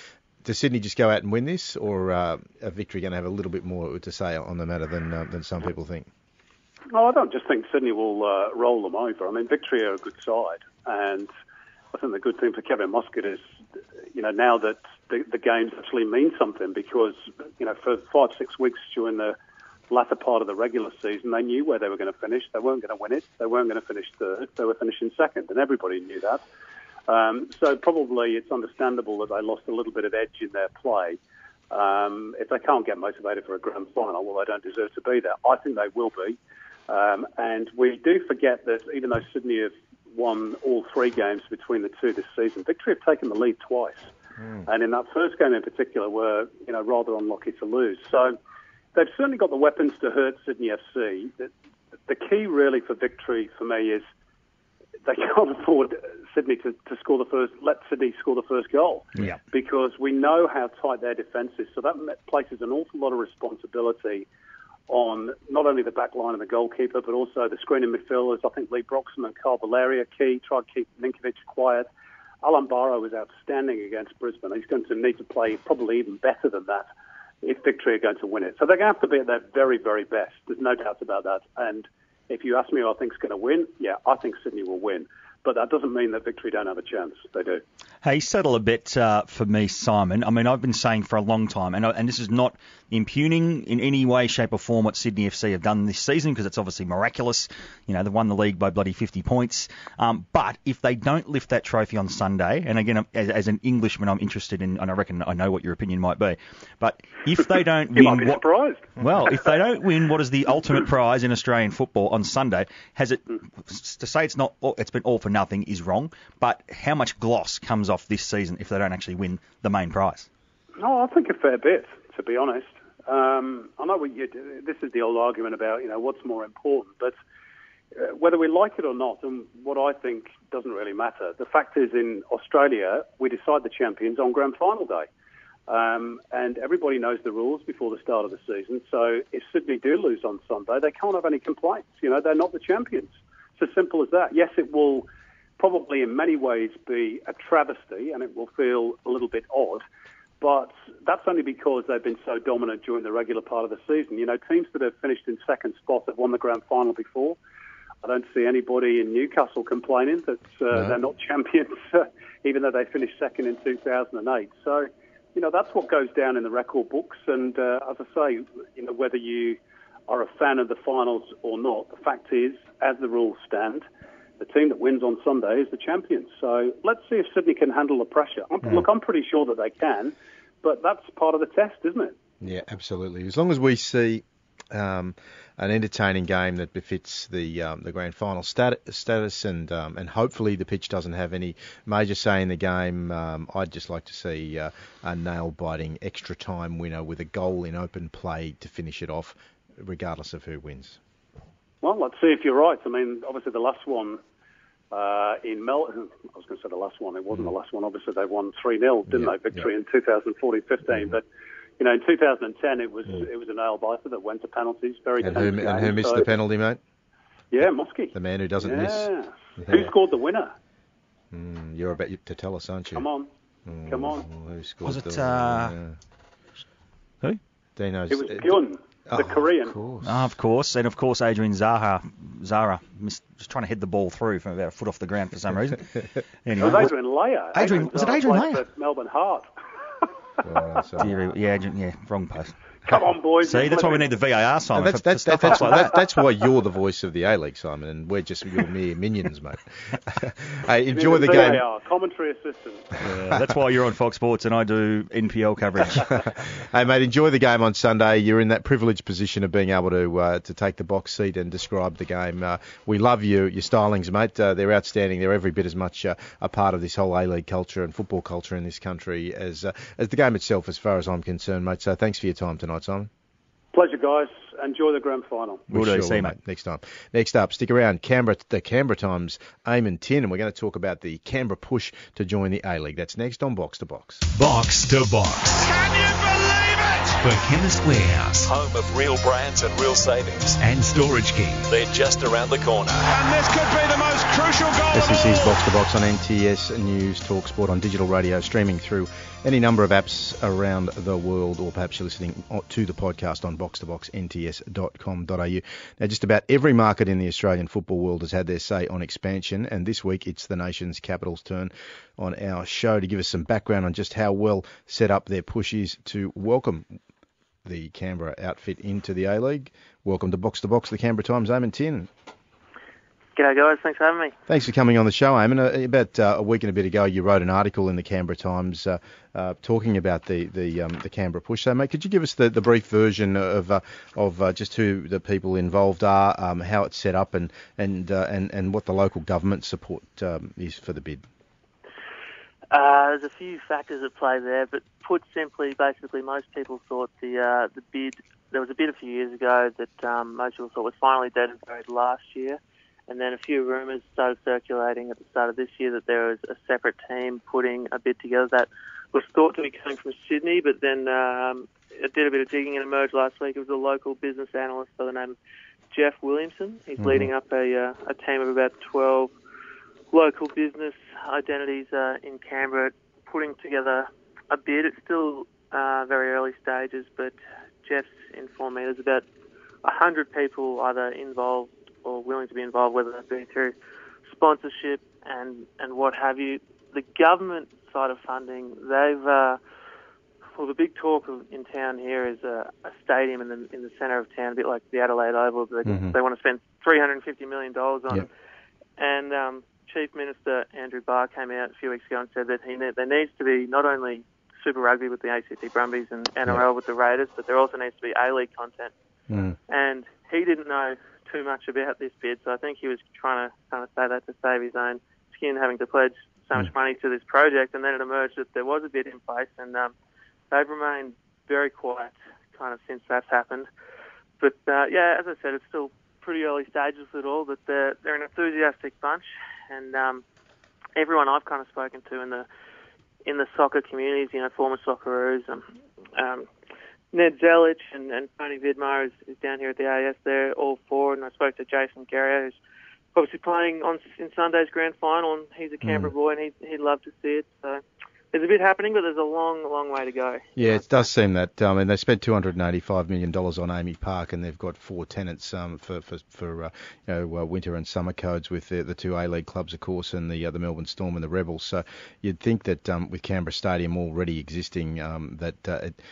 Does Sydney just go out and win this, or uh, are Victory going to have a little bit more to say on the matter than uh, than some people think? No, I don't just think Sydney will uh, roll them over. I mean, Victory are a good side, and I think the good thing for Kevin Muscat is, you know, now that the, the games actually mean something because, you know, for five, six weeks during the latter part of the regular season, they knew where they were going to finish. They weren't going to win it. They weren't going to finish third. They were finishing second, and everybody knew that. Um, so probably it's understandable that they lost a little bit of edge in their play. Um, if they can't get motivated for a grand final, well, they don't deserve to be there. I think they will be. Um, and we do forget that even though Sydney have won all three games between the two this season, Victory have taken the lead twice. And in that first game in particular, were you know rather unlucky to lose. So they've certainly got the weapons to hurt Sydney FC. The, the key really for Victory for me is they can't afford Sydney to, to score the first. Let Sydney score the first goal Yeah. because we know how tight their defence is. So that places an awful lot of responsibility on not only the back line and the goalkeeper, but also the screening midfielders. I think Leigh Broxham and Carl Valeria key. Tried to keep Ninkovic quiet. Alan Barrow was outstanding against Brisbane. He's going to need to play probably even better than that if Victory are going to win it. So they're going to have to be at their very, very best. There's no doubt about that. And if you ask me who I think's going to win, yeah, I think Sydney will win. But that doesn't mean that Victory don't have a chance. They do. Hey, settle a bit uh, for me, Simon. I mean, I've been saying for a long time, and, and this is not impugning in any way, shape, or form what Sydney FC have done this season because it's obviously miraculous. You know, they've won the league by bloody 50 points. Um, but if they don't lift that trophy on Sunday, and again, as, as an Englishman, I'm interested in, and I reckon I know what your opinion might be, but if they don't You might win be what. surprised. Well, if they don't win what is the ultimate prize in Australian football on Sunday, has it to say it's not it's been all for nothing is wrong, but how much gloss comes off this season if they don't actually win the main prize? No, I think a fair bit, to be honest. Um, I know you, this is the old argument about, you know, what's more important, but uh, whether we like it or not, and what I think doesn't really matter. The fact is, in Australia, we decide the champions on grand final day. Um, and everybody knows the rules before the start of the season. So if Sydney do lose on Sunday, they can't have any complaints. You know, they're not the champions. It's as simple as that. Yes, it will probably in many ways be a travesty and it will feel a little bit odd. But that's only because they've been so dominant during the regular part of the season. You know, teams that have finished in second spot have won the grand final before. I don't see anybody in Newcastle complaining that uh, they're not champions, even though they finished second in 2008. So, you know, that's what goes down in the record books. And uh, as I say, you know, whether you are a fan of the finals or not, the fact is, as the rules stand, the team that wins on Sunday is the champions. So let's see if Sydney can handle the pressure. I'm, Look, I'm pretty sure that they can, but that's part of the test, isn't it? Yeah, absolutely. As long as we see um, an entertaining game that befits the um, the grand final stat- status, and um, and hopefully the pitch doesn't have any major say in the game. Um, I'd just like to see uh, a nail biting extra time winner with a goal in open play to finish it off, regardless of who wins. Well, let's see if you're right. I mean, obviously the last one uh, in Mel. I was going to say the last one. It wasn't the last one. Obviously they won three 0 didn't Yeah, they? Victory yeah. in 2014-15. But you know, in 2010 it was it was a nail biter that went to penalties. Very And who, game. and who missed So- the penalty, mate? Yeah, Muskie. The man who doesn't yeah. miss. Who scored the winner? Mm, you're about to tell us, aren't you? Come on. Mm, Come on. Who scored Was it, the- uh, yeah. Who? Dino's. It was uh, Byun, oh, the Korean. Of course. Ah, of course, and of course Adrian Zaha, Zara, missed, just trying to head the ball through from about a foot off the ground for some reason. It was Adrian Leijer. Adrian- was it Adrian played Leijer? for Melbourne Heart. Oh, yeah, Adrian, yeah, wrong post. Come on, boys. See, that's why we need the VAR, And Simon, that's, for, for that's, stuff that's, like why, that. that's why you're the voice of the A League, Simon, and we're just your mere minions, mate. hey, enjoy the game. VAR, commentary assistant. Yeah, that's why you're on Fox Sports and I do NPL coverage. hey, mate, enjoy the game on Sunday. You're in that privileged position of being able to uh, to take the box seat and describe the game. Uh, we love you, your stylings, mate. Uh, they're outstanding. They're every bit as much uh, a part of this whole A League culture and football culture in this country as uh, as the game itself, as far as I'm concerned, mate. So thanks for your time tonight, Simon. Pleasure, guys. Enjoy the grand final. We'll, We do. sure See you, mate. Next time. Next up, stick around. Canberra, the Canberra Times, Eamon Tiernan, and we're going to talk about the Canberra push to join the A League. That's next on Box to Box. Box to Box. Can you believe it? For Chemist Warehouse Home of real brands and real savings. and Storage King. They're just around the corner. And this could be the most crucial goal This of all. is Box to Box on NTS News Talk Sport on digital radio, streaming through any number of apps around the world, or perhaps you're listening to the podcast on box2boxnts.com.au. Now, just about every market in the Australian football world has had their say on expansion, and this week it's the nation's capital's turn on our show to give us some background on just how well set up their push is to welcome the Canberra outfit into the A League. Welcome to Box to Box, the Canberra Times, Eamon Tiernan. G'day guys, thanks for having me. Thanks for coming on the show, Eamon. Uh, about uh, a week and a bit ago, you wrote an article in the Canberra Times uh, uh, talking about the the, um, the Canberra push. So, mate, could you give us the, the brief version of uh, of uh, just who the people involved are, um, how it's set up, and and uh, and and what the local government support um, is for the bid? Uh, there's a few factors at play there, but put simply, basically, most people thought the uh, the bid. There was a bid a few years ago that um, most people thought was finally dead and buried last year, and then a few rumours started circulating at the start of this year that there was a separate team putting a bid together that was thought to be coming from Sydney, but then um, it did a bit of digging and emerged last week. It was a local business analyst by the name of Jeff Williamson. He's Mhm. leading up a uh, a team of about 12 local business identities uh, in Canberra putting together a bid. It's still uh, very early stages, but Jeff's informed me there's about 100 people either involved or willing to be involved, whether that be through sponsorship and, and what have you. The government side of funding, they've, uh, well, the big talk of, in town here is a, a stadium in the in the centre of town, a bit like the Adelaide Oval. They, Mhm. they want to spend $350 million on Yep. it. And um, Chief Minister Andrew Barr came out a few weeks ago and said that he ne- there needs to be not only Super Rugby with the ACT Brumbies and NRL with the Raiders, but there also needs to be A League content. Mm. And he didn't know too much about this bid, so I think he was trying to kind of say that to save his own skin, having to pledge so much money to this project. And then it emerged that there was a bid in place, and um, they've remained very quiet kind of since that's happened. But uh, yeah, as I said, it's still pretty early stages with it all, but they're, they're an enthusiastic bunch, and um, everyone I've kind of spoken to in the in the soccer communities, you know, former Socceroos, um, um, Ned Zelic and, and Tony Vidmar is, is down here at the AIS. They're all for. and I spoke to Jason Geria, who's obviously playing on in Sunday's grand final, and he's a Canberra boy, and he'd, he'd love to see it. So there's a bit happening, but there's a long, long way to go. Yeah, it does seem that. Um, and they spent 285 million dollars on AAMI Park, and they've got four tenants um, for for, for uh, you know uh, winter and summer codes with the, the two A League clubs, of course, and the uh, the Melbourne Storm and the Rebels. So you'd think that um, with Canberra Stadium already existing, um, that uh, it,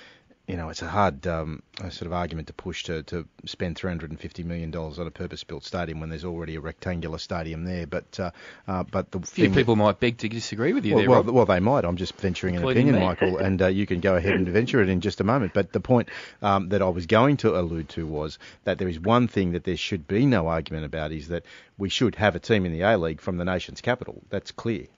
you know, it's a hard um, sort of argument to push to, to spend $350 million on a purpose-built stadium when there's already a rectangular stadium there. But uh, uh, but the A few people might beg to disagree with you well, there, well, well, they might. I'm just venturing an opinion, me. Michael, and uh, you can go ahead and venture it in just a moment. But the point um, that I was going to allude to was that there is one thing that there should be no argument about is that we should have a team in the A League from the nation's capital. That's clear.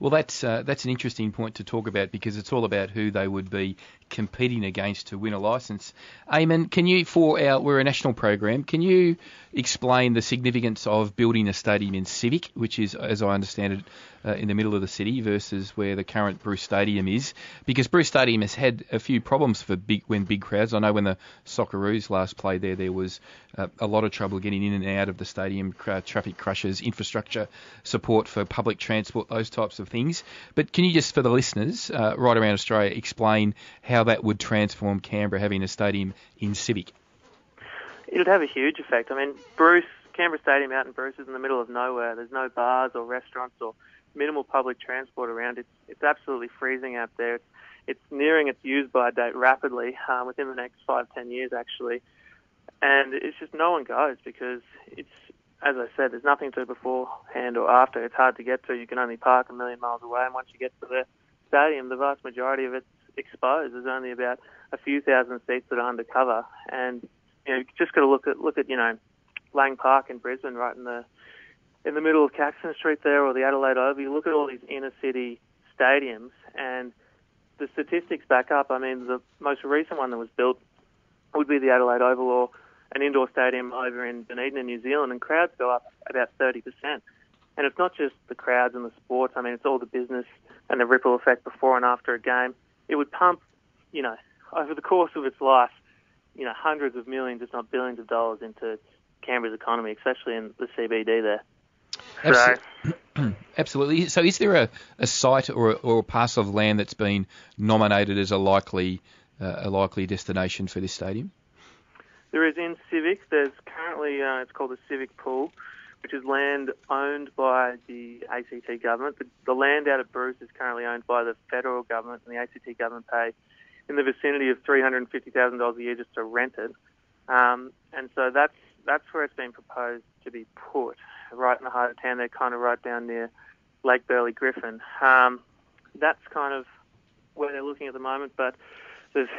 Well, that's uh, that's an interesting point to talk about because it's all about who they would be competing against to win a license. Eamon, can you, for our we're a national program, can you explain the significance of building a stadium in Civic, which is, as I understand it, uh, in the middle of the city versus where the current Bruce Stadium is? Because Bruce Stadium has had a few problems for big when big crowds. I know when the Socceroos last played there, there was uh, a lot of trouble getting in and out of the stadium, traffic crushes, infrastructure support for public transport, those types of things. But can you just, for the listeners uh, right around Australia, explain how that would transform Canberra having a stadium in Civic? It'd have a huge effect. I mean, Bruce, Canberra Stadium out in Bruce is in the middle of nowhere. There's no bars or restaurants or minimal public transport around. It's it's absolutely freezing out there. It's, it's nearing its use by date rapidly, uh, within the next five ten years actually, and it's just no one goes because it's as I said, there's nothing to beforehand or after. It's hard to get to. You can only park a million miles away, and once you get to the stadium, the vast majority of it's exposed. There's only about a few thousand seats that are undercover, and you know, just got to look at look at you know Lang Park in Brisbane, right in the in the middle of Caxton Street there, or the Adelaide Oval. You look at all these inner city stadiums, and the statistics back up. I mean, the most recent one that was built would be the Adelaide Oval or an indoor stadium over in Dunedin in New Zealand, and crowds go up about 30%. And it's not just the crowds and the sports. I mean, it's all the business and the ripple effect before and after a game. It would pump, you know, over the course of its life, you know, hundreds of millions, if not billions of dollars into Canberra's economy, especially in the CBD there. So, Absolutely. So, is there a, a site or a, or a parcel of land that's been nominated as a likely uh, a likely destination for this stadium? There is in Civic. There's currently uh, it's called the Civic Pool, which is land owned by the ACT government. The, the land out at Bruce is currently owned by the federal government, and the ACT government pay in the vicinity of three hundred and fifty thousand dollars a year just to rent it. Um, and so that's that's where it's been proposed to be put, right in the heart of town. They're kind of right down near Lake Burley Griffin. Um, that's kind of where they're looking at the moment, but there's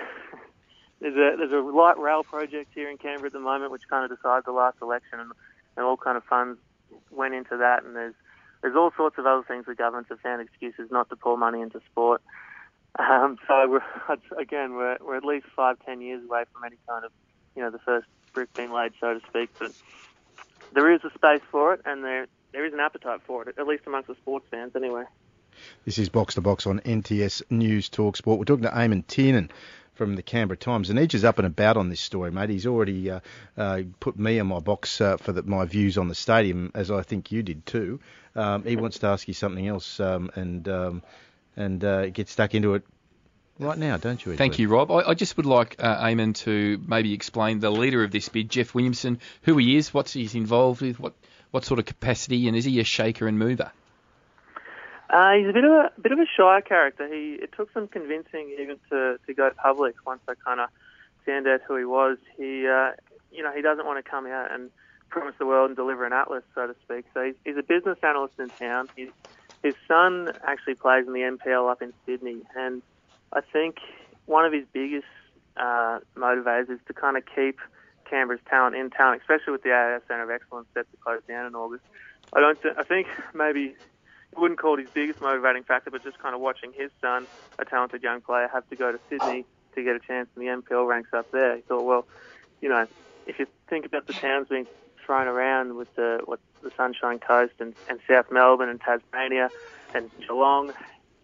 there's a there's a light rail project here in Canberra at the moment, which kind of decided the last election, and, and all kind of funds went into that. And there's there's all sorts of other things the governments have found excuses not to pour money into sport. Um, so we're again we're we're at least five ten years away from any kind of you know the first brick being laid, so to speak. But there is a space for it, and there there is an appetite for it, at least amongst the sports fans, anyway. This is Box to Box on NTS News Talk Sport. We're talking to Eamon Tiernan from the Canberra Times, and Edge is up and about on this story, mate. He's already uh, uh, put me in my box uh, for the, my views on the stadium, as I think you did too. Um, he wants to ask you something else, um, and um, and uh, get stuck into it right now, don't you? Edgley? Thank you, Rob. I, I just would like uh, Eamon to maybe explain the leader of this bid, Jeff Williamson, who he is, what he's involved with, what what sort of capacity, and is he a shaker and mover? Uh, he's a bit of a, bit of a shy character. He it took some convincing even to, to go public. Once I kind of found out who he was, he uh, you know he doesn't want to come out and promise the world and deliver an atlas, so to speak. So he's, he's a business analyst in town. He's, his son actually plays in the NPL up in Sydney, and I think one of his biggest uh, motivators is to kind of keep Canberra's talent in town, especially with the AIS Centre of Excellence set to close down in August. I don't. Th- I think maybe wouldn't call it his biggest motivating factor, but just kind of watching his son, a talented young player, have to go to Sydney to get a chance in the NPL ranks up there. He thought, well, you know, if you think about the towns being thrown around with the what the Sunshine Coast and, and South Melbourne and Tasmania and Geelong,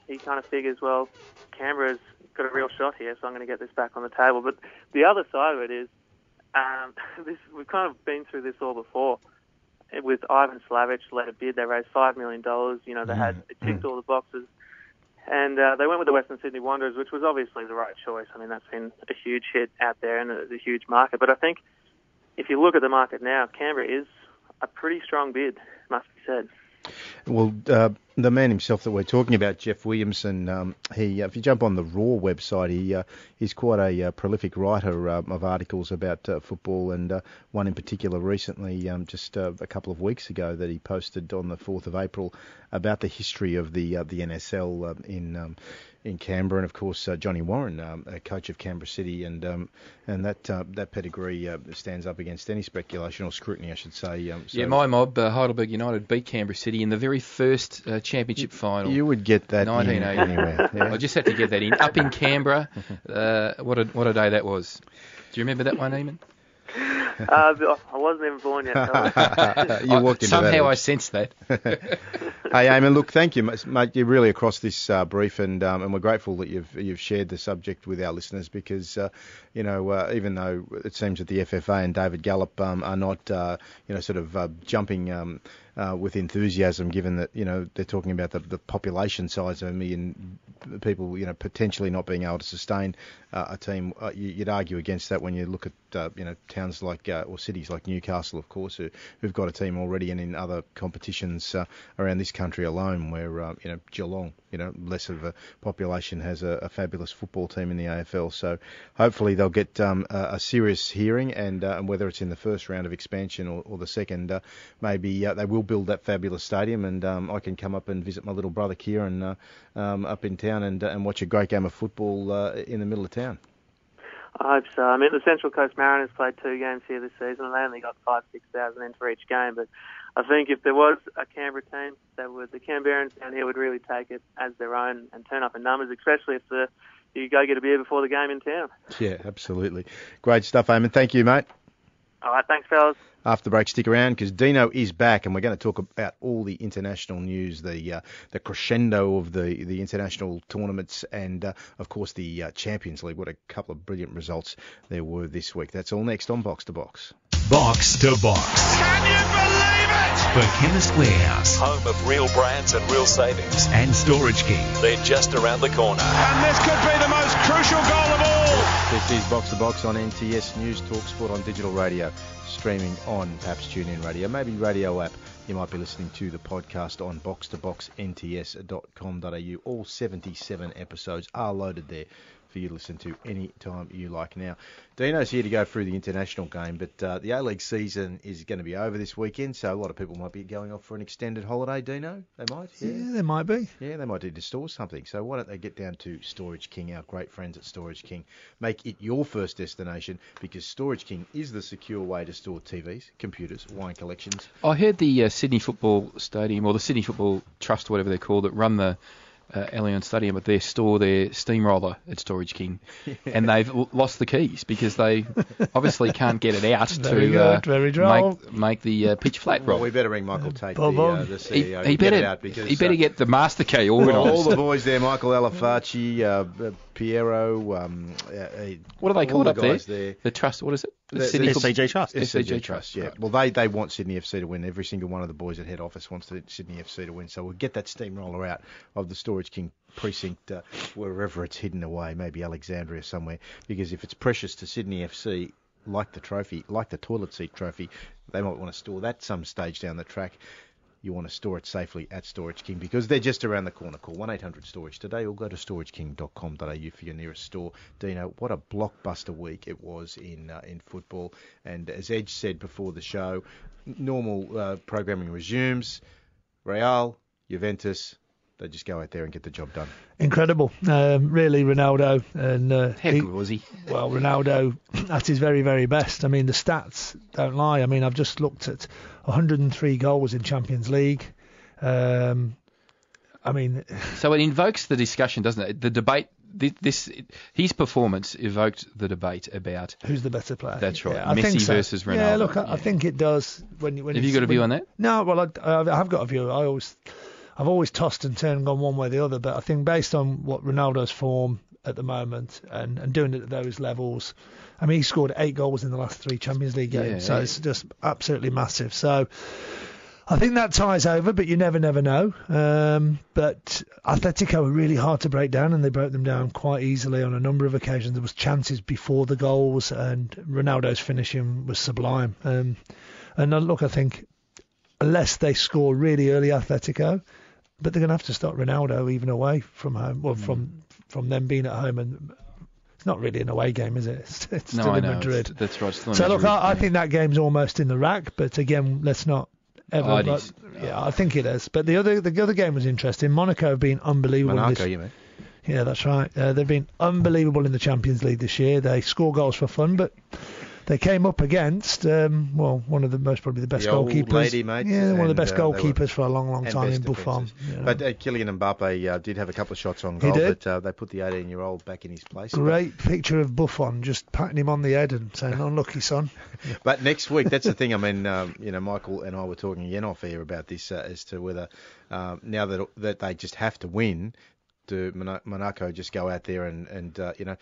he kind of figures, well, Canberra's got a real shot here, so I'm going to get this back on the table. But the other side of it is, um, this we've kind of been through this all before with Ivan Slavich, led a bid. They raised five million dollars. You know, they had it ticked all the boxes, and uh, they went with the Western Sydney Wanderers, which was obviously the right choice. I mean, that's been a huge hit out there and it's a huge market. But I think if you look at the market now, Canberra is a pretty strong bid, must be said. Well, uh, the man himself that we're talking about, Jeff Williamson, um, he, uh, if you jump on the Roar website, he uh, he's quite a uh, prolific writer um, of articles about uh, football, and uh, one in particular recently, um, just uh, a couple of weeks ago, that he posted on the 4th of April about the history of the the NSL um, in um, in Canberra, and of course uh, Johnny Warren, um, a coach of Canberra City, and um, and that uh, that pedigree uh, stands up against any speculation or scrutiny, I should say. Um, so yeah, my mob, uh, Heidelberg United, beat Canberra City in the very first uh, championship final. You would get that in 1980. anywhere. Yeah. I just had to get that in. Up in Canberra, uh, what a what a day that was. Do you remember that one, Eamon? uh, I wasn't even born yet. so- you walked into Somehow that. I sensed that. hey, Eamon, look, thank you, mate. mate. You're really across this uh, brief, and um, and we're grateful that you've you've shared the subject with our listeners because uh, you know uh, even though it seems that the FFA and David Gallop um, are not uh, you know sort of uh, jumping. Um, uh, with enthusiasm, given that you know they're talking about the, the population size of a million people, you know potentially not being able to sustain uh, a team. Uh, you, you'd argue against that when you look at uh, you know towns like uh, or cities like Newcastle, of course, who, who've got a team already, and in other competitions uh, around this country alone, where you know Geelong, you know less of a population, has a, a fabulous football team in the AFL. So hopefully they'll get um, a, a serious hearing, and, uh, and whether it's in the first round of expansion or, or the second, uh, maybe uh, they will build that fabulous stadium, and um, I can come up and visit my little brother Kieran uh, um, up in town and uh, and watch a great game of football uh, in the middle of town. I hope so. I mean, the Central Coast Mariners played two games here this season, and they only got five, six thousand in for each game. But I think if there was a Canberra team, that would the Canberrans down here would really take it as their own and turn up in numbers, especially if the you go get a beer before the game in town. Yeah, absolutely. Great stuff, Eamon. Thank you, mate. All right, thanks, fellas. After the break, stick around because Dino is back, and we're going to talk about all the international news, the uh, the crescendo of the the international tournaments, and uh, of course the uh, Champions League. What a couple of brilliant results there were this week. That's all next on Box to Box. Box to Box. Can you believe it? For Chemist Warehouse Home of real brands and real savings. and Storage King. They're just around the corner. And this could be the most crucial goal of all. This is Box to Box on NTS News Talk Sport on digital radio, streaming on perhaps TuneIn Radio, maybe Radio app. You might be listening to the podcast on box2boxnts.com.au. All 77 episodes are loaded there for you to listen to any time you like. Now, Dino's here to go through the international game, but uh, the A-League season is going to be over this weekend, so a lot of people might be going off for an extended holiday. Dino, they might. Yeah, they might be. Yeah, they might need to store something. So why don't they get down to Storage King, our great friends at Storage King? Make it your first destination because Storage King is the secure way to store TVs, computers, wine collections. I heard the uh, Sydney Football Stadium or the Sydney Football Trust, whatever they're called, that run the uh, Allianz Stadium, but they store their steamroller at Storage King, and they've l- lost the keys because they obviously can't get it out Very to good, uh, very make make the uh, pitch flat Well, right. we better ring Michael Tate, the, uh, the he, CEO, he to get better it out because he better uh, get the master key well, organised. all the boys there, Michael Alafaci, uh, Piero, um, uh, uh, what are they called the up there? there. The trust. What is it? The- Sydney the Football- SCG Trust. SCG, Trust, Trust, yeah. right. Well, they, they want Sydney FC to win. Every single one of the boys at head office wants the Sydney FC to win. So we'll get that steamroller out of the Storage King precinct uh, wherever it's hidden away, maybe Alexandria somewhere. Because if it's precious to Sydney FC, like the trophy, like the toilet seat trophy, they might want to store that some stage down the track. You want to store it safely at Storage King because they're just around the corner. Call 1-800 Storage today or go to storageking.com.au for your nearest store. Dino, what a blockbuster week it was in uh, in football. And as Edge said before the show, normal uh, programming resumes. Real, Juventus, they just go out there and get the job done. Incredible. Um, really, Ronaldo. And uh, How he- good was he? well, Ronaldo at his very, very best. I mean, the stats don't lie. I mean, I've just looked at 103 goals in Champions League. Um, I mean, So it invokes the discussion, doesn't it? The debate. thi- This his performance evoked the debate about. who's the better player? That's right. Yeah, I Messi think so. versus Ronaldo. Yeah, look, I, I think it does. When, when Have you got a view when- on that? No, well, I, I have got a view. I always, I've always tossed and turned, gone one way or the other. But I think based on what Ronaldo's form at the moment and, and doing it at those levels, I mean, he scored eight goals in the last three Champions League games, Yeah, so yeah. it's just absolutely massive. So. I think that ties over, but you never, never know. Um, but Atletico were really hard to break down, and they broke them down quite easily on a number of occasions. There was chances before the goals, and Ronaldo's finishing was sublime. Um, and uh, look, I think unless they score really early, Atletico, but they're going to have to start Ronaldo even away from home, well, Hmm. from from them being at home, and it's not really an away game, is it? It's, it's No, still I in know. Madrid. It's- that's right, So look, I, I think that game's almost in the rack, but again, let's not ever. But- yeah, I think it is. But the other the other game was interesting. Monaco have been unbelievable. Monaco, this, you mean? yeah, that's right. Uh, they've been unbelievable in the Champions League this year. They score goals for fun, but they came up against um, well, one of the most probably the best The old goalkeepers. lady, mate, yeah, one of the best uh, goalkeepers for a long, long time in Buffon. But uh, Kylian Mbappe uh, did have a couple of shots on goal, but uh, they put the 18-year-old back in his place. Great picture of Buffon just patting him on the head and saying, "Unlucky son." But next week, that's the thing. I mean, um, you know, Michael and I were talking again off air about this uh, as to whether um, now that that they just have to win, do Monaco just go out there and and uh, you know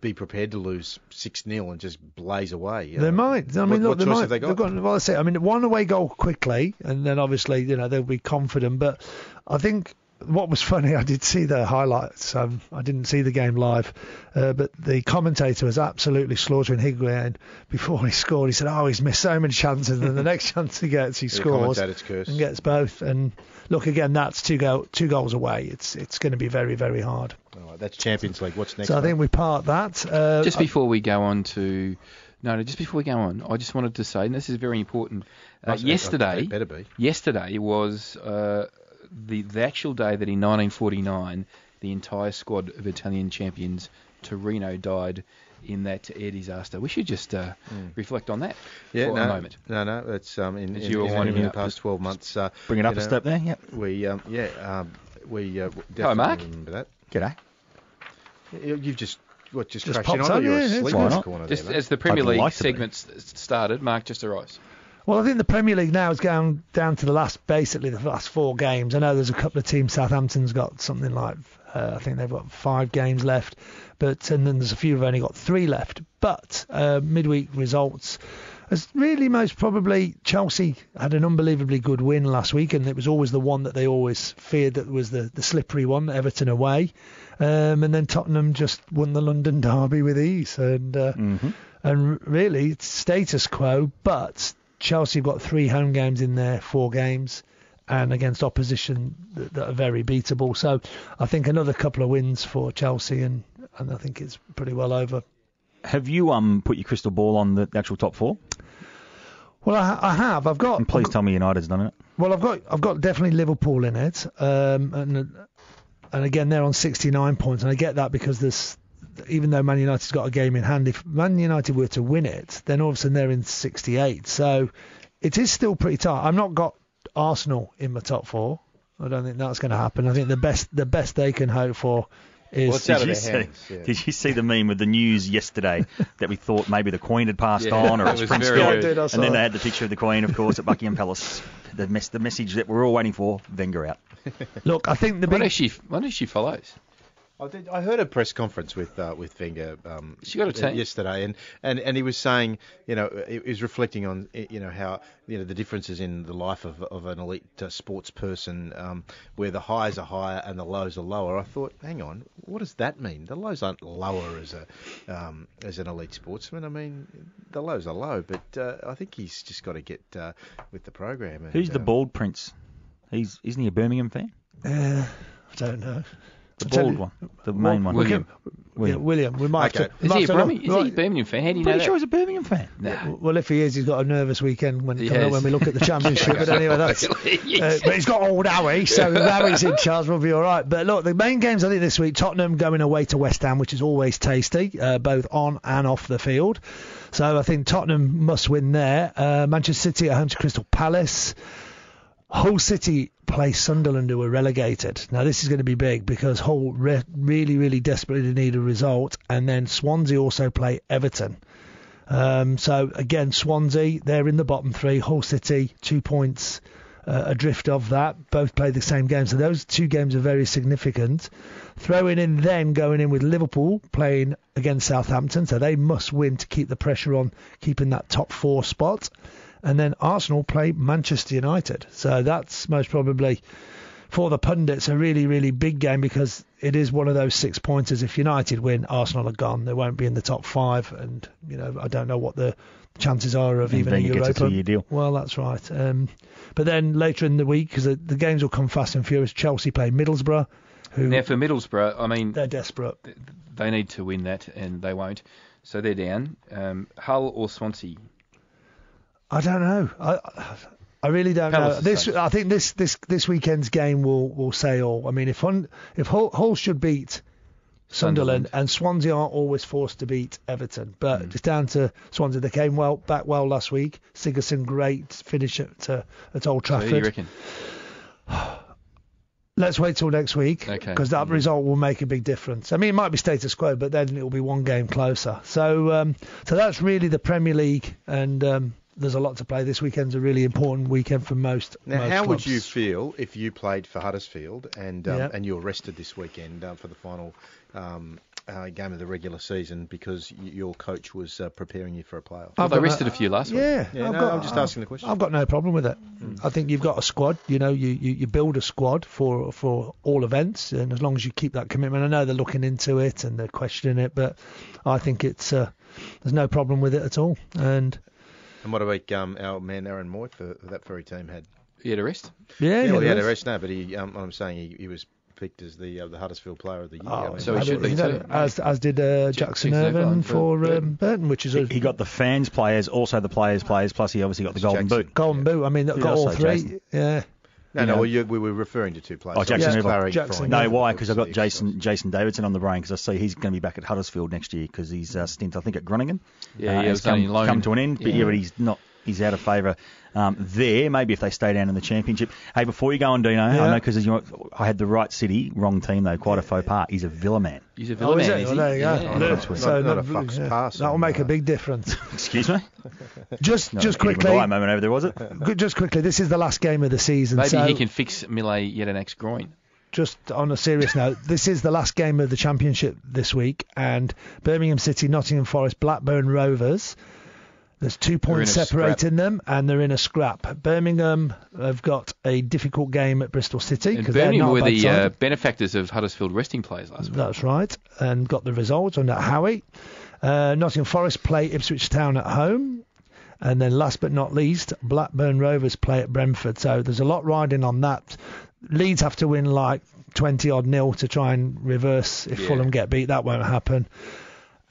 be prepared to lose six 0 and just blaze away? you They know? might. I mean, what, look, what choice might. have they They've got? got. Well, I say, I mean, one away goal quickly, and then obviously, you know, they'll be confident. But I think what was funny, I did see the highlights. Um, I didn't see the game live, uh, but the commentator was absolutely slaughtering Higuain before he scored. He said, "Oh, he's missed so many chances, and then the next chance he gets, he The scores and gets both." And look, again, that's two go two goals away. It's it's going to be very very hard. All right, that's Champions League. What's next? so I think we part that. Uh, Just before we go on to. No, no, just before we go on, I just wanted to say, and this is very important. Uh, Must- it yesterday, better be. yesterday was uh, the the actual day that in 1949 the entire squad of Italian champions Torino died in that air disaster. We should just uh, reflect on that Yeah, for no, a moment. no, no. It's um in, in, you were in, winding in the past 12 months. Uh, Bring it up a know, step there. Yep. We um yeah um we uh, definitely Hello, Mark. remember that. G'day. You- You've just what just, Just crashed in popped on you? You're yeah, yeah, asleep why not? corner Just there, as the Premier I'd like League to be. segment started, Mark just arrives. Well, I think the Premier League now is going down to the last, basically the last four games. I know there's a couple of teams. Southampton's got something like, uh, I think they've got five games left, but and then there's a few who've only got three left. But uh, midweek results. As really most probably Chelsea had an unbelievably good win last week, and it was always the one that they always feared that was the, the slippery one, Everton away. Um, and then Tottenham just won the London derby with ease, and uh, Mm-hmm. and really it's status quo. But Chelsea have got three home games in their four games, and against opposition that, that are very beatable. So I think another couple of wins for Chelsea, and and I think it's pretty well over. Have you um put your crystal ball on the actual top four? Well, I, I have. I've got. And please tell me United's done it. Well, I've got I've got definitely Liverpool in it, um, and and again they're on 69 points, and I get that because there's even though Man United's got a game in hand, if Man United were to win it, then all of a sudden they're in 68. So it is still pretty tight. I've not got Arsenal in my top four. I don't think that's going to happen. I think the best the best they can hope for is Well, it's out of Did you, their see, yeah. did you see the meme with the news yesterday that we thought maybe the Queen had passed Yeah, on or that it's was Prince very Philip? good. I saw And then it. they had the picture of the Queen, of course, at Buckingham Palace. The, mess, the message that we're all waiting for, Wenger out. look. I think the What big if she? What if she follows? I, did, I heard a press conference with uh, with Wenger um, She got a yesterday, and, and, and he was saying, you know, he was reflecting on, you know, how you know the differences in the life of, of an elite uh, sports person, um, where the highs are higher and the lows are lower. I thought, hang on, what does that mean? The lows aren't lower as a um, as an elite sportsman. I mean, the lows are low, but uh, I think he's just got to get uh, with the program. And, Who's the um, bald prince? He's Isn't he a Birmingham fan? uh, I don't know. The I'll bald one. The main one. William. Yeah, William. We might Okay. have to. Is he a have look- Birmingham? Is he a Birmingham fan? How do you know Pretty that? sure he's a Birmingham fan. Nah. Well, if he is, he's got a nervous weekend when, He up when we look at the championship. but anyway, that's. Uh, but he's got old Howie, so if Howie's in charge, we'll be all right. But look, the main games I think this week: Tottenham going away to West Ham, which is always tasty, uh, both on and off the field. So I think Tottenham must win there. Uh, Manchester City at home to Crystal Palace. Hull City play Sunderland, who were relegated. Now this is going to be big because Hull re- really, really desperately need a result, and then Swansea also play Everton. Um, so again, Swansea they're in the bottom three. Hull City two points uh, adrift of that. Both play the same game, so those two games are very significant. Throwing in then going in with Liverpool playing against Southampton, so they must win to keep the pressure on keeping that top four spot. And then Arsenal play Manchester United, so that's most probably for the pundits, a really, really big game because it is one of those six pointers. If United win, Arsenal are gone. They won't be in the top five, and you know I don't know what the chances are of And even a Wenger gets a Europa. two-year deal. Well, that's right. Um, but then later in the week, because the, the games will come fast and furious, Chelsea play Middlesbrough, who Now for Middlesbrough, I mean, they're desperate. they need to win that, and they won't. So they're down. Um, Hull or Swansea? I don't know. I I really don't know. This. I think this this this weekend's game will will say all. I mean, if Hun, if Hull, Hull should beat Sunderland, Sunderland. and Swansea aren't always forced to beat Everton, but Hmm. it's down to Swansea. They came well back well last week. Sigurdsson great finish at uh, at Old So who do you Trafford. reckon? Let's wait till next week Okay. because that result will make a big difference. I mean, it might be status quo, but then it will be one game closer. So, um, so that's really the Premier League, and um, there's a lot to play. This weekend's a really important weekend for most. Now, most how would you feel if you played for Huddersfield and um, Yeah. and you're rested this weekend uh, for the final um, uh, game of the regular season because y- your coach was uh, preparing you for a playoff? Well, I've they rested no- a few last week. Yeah, Yeah, I've no, got, I'm just asking the question. I've got no problem with it. I think you've got a squad. You know, you, you, you build a squad for for all events, and as long as you keep that commitment, I know they're looking into it and they're questioning it, but I think it's uh, there's no problem with it at all. And And what about um, our man Aaron Mooy for, for that very team had? He had a rest. yeah, Yeah, well, he had a rest now, but he, um, I'm saying he, he was picked as the uh, the Huddersfield Player of the Year. Oh, I mean, so he should be too. as as did uh, Jackson Jackson Irvine Irvine for for um, Burton. Burton, which is He, a he got the fans players, also the players players, plus he obviously got the golden Jackson. boot. golden boot. I mean, they've got all three. Jason? Yeah. No, you no, know- well, you, we were referring to two players. Oh, So Jackson just Irvine. Jackson No, why? Because I've got. Jason Jason Davidson on the brain because I see he's going to be back at Huddersfield next year because his uh, stint I think at Groningen Yeah, uh, he has was only come, come to an end. But yeah, Yeah. but he's not. He's out of favour um, there. Maybe if they stay down in the championship. Hey, before you go on, Dino, I know because I had the right city, wrong team though. Quite a faux pas. He's a Villa man. He's a Oh, Villa is man, it? is Well, he? there you go. Yeah. Look, Not- so not a that- fuck's yeah, pass That will make a big difference. Excuse me. just No, just quickly, Maguire moment over there was it? just quickly. This is the last game of the season. Maybe so he can fix Mile Jedinak's groin. just on a serious note, this is the last game of the championship this week, and Birmingham City, Nottingham Forest, Blackburn Rovers. There's two points separating them, and they're in a scrap. Birmingham have got a difficult game at Bristol City because they're Birmingham were the uh, benefactors of Huddersfield resting players last week. That's right, and got the result under Howie. Uh, Nottingham Forest play Ipswich Town at home. And then last but not least, Blackburn Rovers play at Brentford. So there's a lot riding on that. Leeds have to win like 20 odd nil to try and reverse if Yeah. Fulham get beat. That won't happen.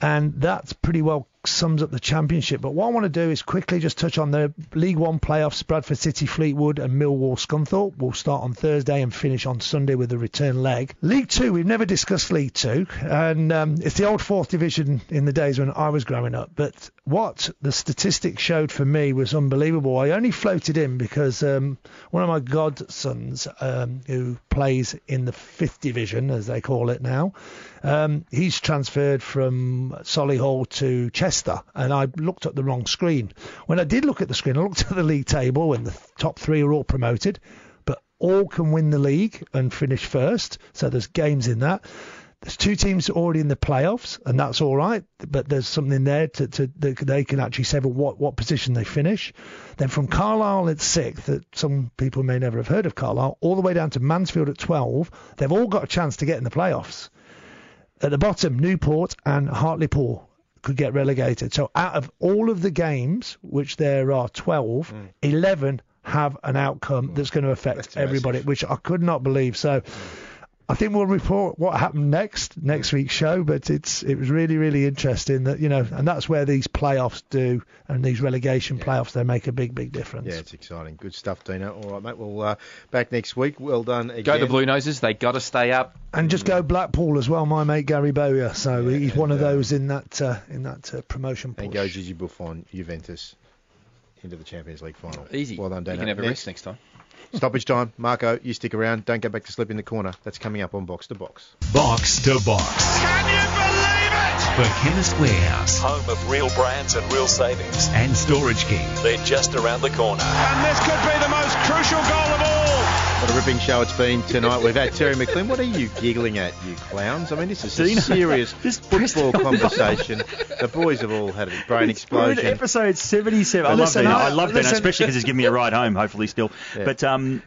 And that's pretty well sums up the championship. But what I want to do is quickly just touch on the League One playoffs. Bradford City, Fleetwood, and Millwall Scunthorpe We'll start on Thursday and finish on Sunday with the return leg. League Two, we've never discussed League Two, and um, it's the old fourth division in the days when I was growing up. But what the statistics showed for me was unbelievable. I only floated in because um, one of my godsons, um, who plays in the fifth division, as they call it now, um, he's transferred from Solihull to Chester, and I looked at the wrong screen. When I did look at the screen, I looked at the league table, and the top three are all promoted, but all can win the league and finish first. So there's games in that. There's two teams already in the playoffs, and that's all right. But there's something there to, to that they can actually say what what position they finish. Then from Carlisle at sixth, that some people may never have heard of Carlisle, all the way down to Mansfield at 12. They've all got a chance to get in the playoffs. At the bottom, Newport and Hartlepool could get relegated. So out of all of the games, which there are 12, hmm. 11 have an outcome hmm. that's going to affect That's everybody, massive. which I could not believe. So hmm. I think we'll report what happened next next week's show, but it's it was really really interesting that you know, and that's where these playoffs do and these relegation playoffs they make a big big difference. Yeah, it's exciting. Good stuff, Dino. All right, mate. Well, uh, back next week. Well done again. Go the Blue Noses. They got to stay up. And just go Blackpool as well, my mate Gary Bowyer. So Yeah, he's one of uh, those in that uh, in that uh, promotion push. And go Gigi Buffon, Juventus, into the Champions League final. Easy. Well done, Dino. You can have a Next, rest next time. Stoppage time. Marco, you stick around. Don't go back to sleep in the corner. That's coming up on Box to Box. Box to Box. Can you believe it? For Chemist Warehouse Home of real brands and real savings. and Storage King. They're just around the corner. And this could be the most crucial goal of all. What a ripping show it's been tonight. We've had Terry McLean. What are you giggling at, you clowns? I mean, this is a Dino, serious press football conversation. The boys have all had a brain It's explosion. Episode 77. I love Dino. I- I love Dino, especially because he's giving me a ride home, hopefully still. Yeah. But um,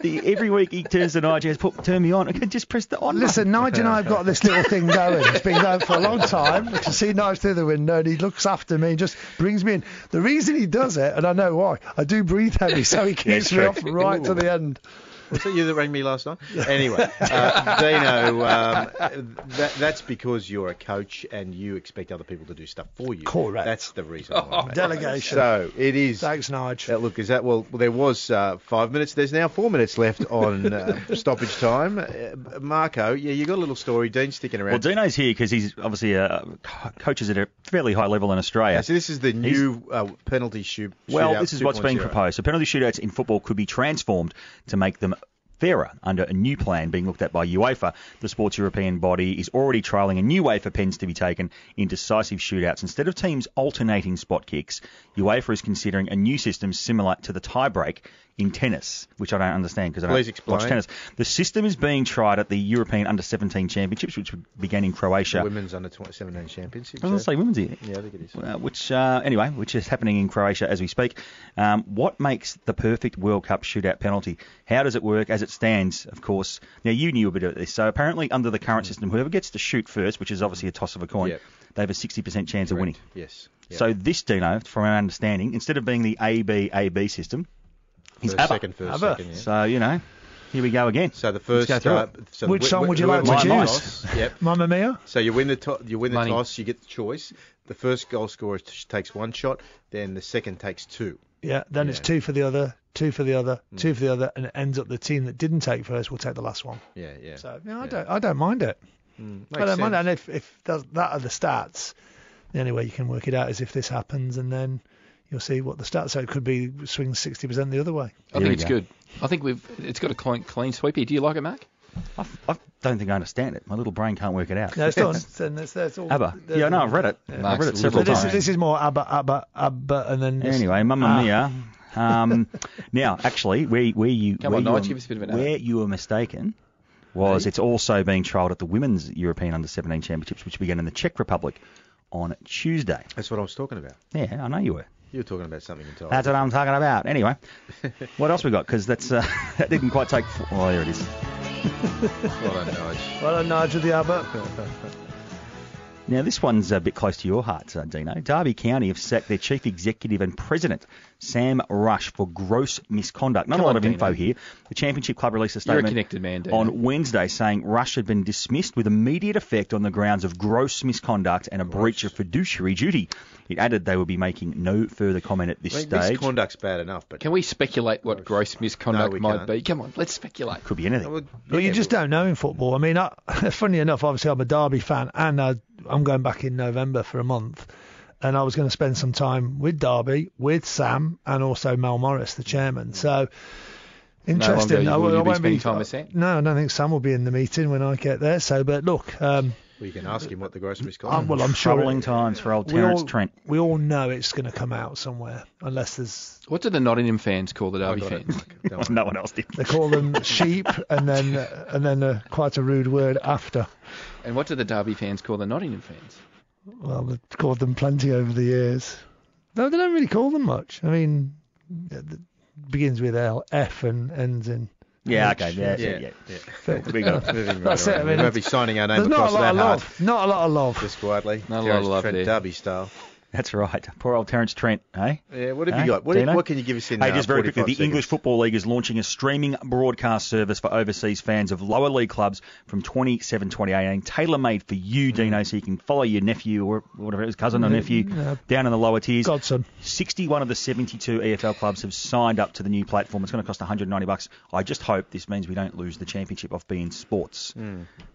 The, every week he turns to Nigel, says, "Put turn me on." I can just press the on. Listen. Nigel and I have got this little thing going. It's been going for a long time. I can see Nigel through the window and he looks after me and just brings me in. The reason he does it, and I know why, I do breathe heavy, so he keeps me off right to the end. Was it you that rang me last night? Anyway, uh, Dino, um, that, that's because you're a coach and you expect other people to do stuff for you. Correct. That's the reason. why, mate. Delegation. So it is. Thanks, Nigel. Uh, look, is that well? There was uh, five minutes. There's now four minutes left on uh, stoppage time. Uh, Marco, yeah, you got a little story. Dean's sticking around. Well, Dino's here because he's obviously uh, co- coaches at a fairly high level in Australia. Yeah, so this is the new uh, penalty shoot. Well, this is what's being proposed. So penalty shootouts in football could be transformed to make them fairer under a new plan being looked at by UEFA. The sports European body is already trialling a new way for pens to be taken in decisive shootouts. Instead of teams alternating spot kicks, UEFA is considering a new system similar to the tiebreak in tennis, which I don't understand because I Please don't explain. watch tennis. The system is being tried at the European Under 17 Championships, which began in Croatia. Women's under 20, 17 championships. I was going to say women's here. Yeah, I think it is. Uh, which uh, anyway, which is happening in Croatia as we speak. Um, what makes the perfect World Cup shootout penalty? How does it work? As it stands, of course. Now you knew a bit of this. So apparently, under the current system, whoever gets to shoot first, which is obviously a toss of a coin, Yep. they have a 60% chance of winning. Yes. Yep. So this Dino, from our understanding, instead of being the AB AB system, he's First, ABBA. second, first, ABBA. second. Yeah. So you know, here we go again. So the first. Let's go uh, so Which wi- song would you wi- like to win the choose? Yep. Mamma Mia? So you win the to- you win the Money. toss, you get the choice. The first goal scorer t- takes one shot, then the second takes two. Yeah, then it's two for the other, two for the other, two for the other, and it ends up the team that didn't take first will take the last one. Yeah, yeah. So yeah, I Yeah. don't, I don't mind it. Mm, I makes don't mind it. sense. And if if that, that are the stats, the only way you can work it out is if this happens, and then you'll see what the stats. So it could be swing 60% the other way. I Here think it's go. good. I think we've it's got a clean, clean sweep here. Do you like it, Mark? I, I don't think I understand it. My little brain can't work it out. No, it's done. It's, it's, it's all, ABBA. Yeah, no, I've read it. I've read it several this, times. is- this is more ABBA, ABBA, ABBA, and then this- Anyway, Mamma Ah. Mia. Um, now, actually, where, where you Come where on, you Nige, were- give us a bit of an where you were mistaken was it's also being trialled at the Women's European Under 17 Championships, which began in the Czech Republic on Tuesday. That's what I was talking about. Yeah, I know you were. You were talking about something entirely. That's what I'm talking about. Anyway, what else we got? Because that's uh, that didn't quite take. F- oh, there it is. Well done, Nige. Well done, Nigel the ABBA. Now, this one's a bit close to your heart, uh, Dino. Derby County have sacked their chief executive and president, Sam Rush, for gross misconduct. Not Come a lot on, of Dino. info here. The Championship Club released a You're a statement connected man, on Wednesday saying Rush had been dismissed with immediate effect on the grounds of gross misconduct and a breach of fiduciary duty. It added they would be making no further comment at this I mean, stage. misconduct's bad enough, but Can we speculate what gross misconduct No, might can't. be? Come on, let's speculate. Could be anything. Well, Well, you just don't know in football. I mean, I, funny enough, obviously I'm a Derby fan, and I, I'm going back in November for a month, and I was going to spend some time with Derby, with Sam, and also Mel Morris, the chairman. So interesting. longer I, will you I be won't spending time with Sam? No, I don't think Sam will be in the meeting when I get there. So, but look, um, well, you can ask him what the gross um, misconduct. well, I'm sure Troubling it- times for old we Terence all, Trent. we all know it's going to come out somewhere, unless there's What do the Nottingham fans call the Derby fans? Don't no one else did. they call them sheep, and then and then uh, quite a rude word after. And what do the Derby fans call the Nottingham fans? Well, they've called them plenty over the years. No, they don't really call them much. I mean, it begins with L, F, and ends in. Yeah, H. okay, yeah, yeah, Yeah, yeah. yeah. We got it. Moving right That's it. I mean, we won't be signing our name There's not a across lot that of hard. love. Not a lot of love. Just quietly. Not a lot of Terence love Trent there. Derby style. That's right. Poor old Terence Trent, eh? Yeah, what have Hey, you got? What, Dino? what can you give us in Hey, uh, just very quickly, 45 the English? Football League is launching a streaming broadcast service for overseas fans of lower league clubs from 27 2018, tailor made for Mm. you, Dino, so you can follow your nephew or whatever it is, cousin or nephew, yeah. down in the lower tiers. Godson. 61 of the 72 EFL clubs have signed up to the new platform. It's going to cost 190 bucks. I just hope this means we don't lose the championship of being sports.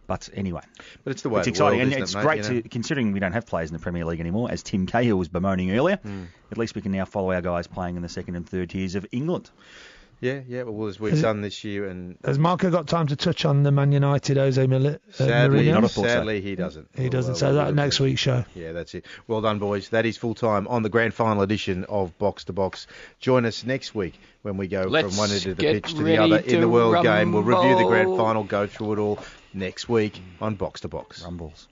But anyway, But it's the way it's of the world, exciting, and isn't it's it, mate, great you know? to considering we don't have players in the Premier League anymore, as Tim Cahill was bemoaning earlier. Hmm. At least we can now follow our guys playing in the second and third tiers of England. Yeah, yeah. Well, as we've Is it- done this year, and Has Marco got time to touch on the Man United Jose Mil- uh, sadly, Mourinho? not a so. sadly, he doesn't. He Well, doesn't. well, So we'll that next at- week's show. Yeah, that's it. Well done, boys. That is full time on the grand final edition of Box to Box. Join us next week when we go Let's from one end of the pitch to the ready other in the World Game. We'll review the grand final, go through it all next week mm. on Box to Box. Rumbles.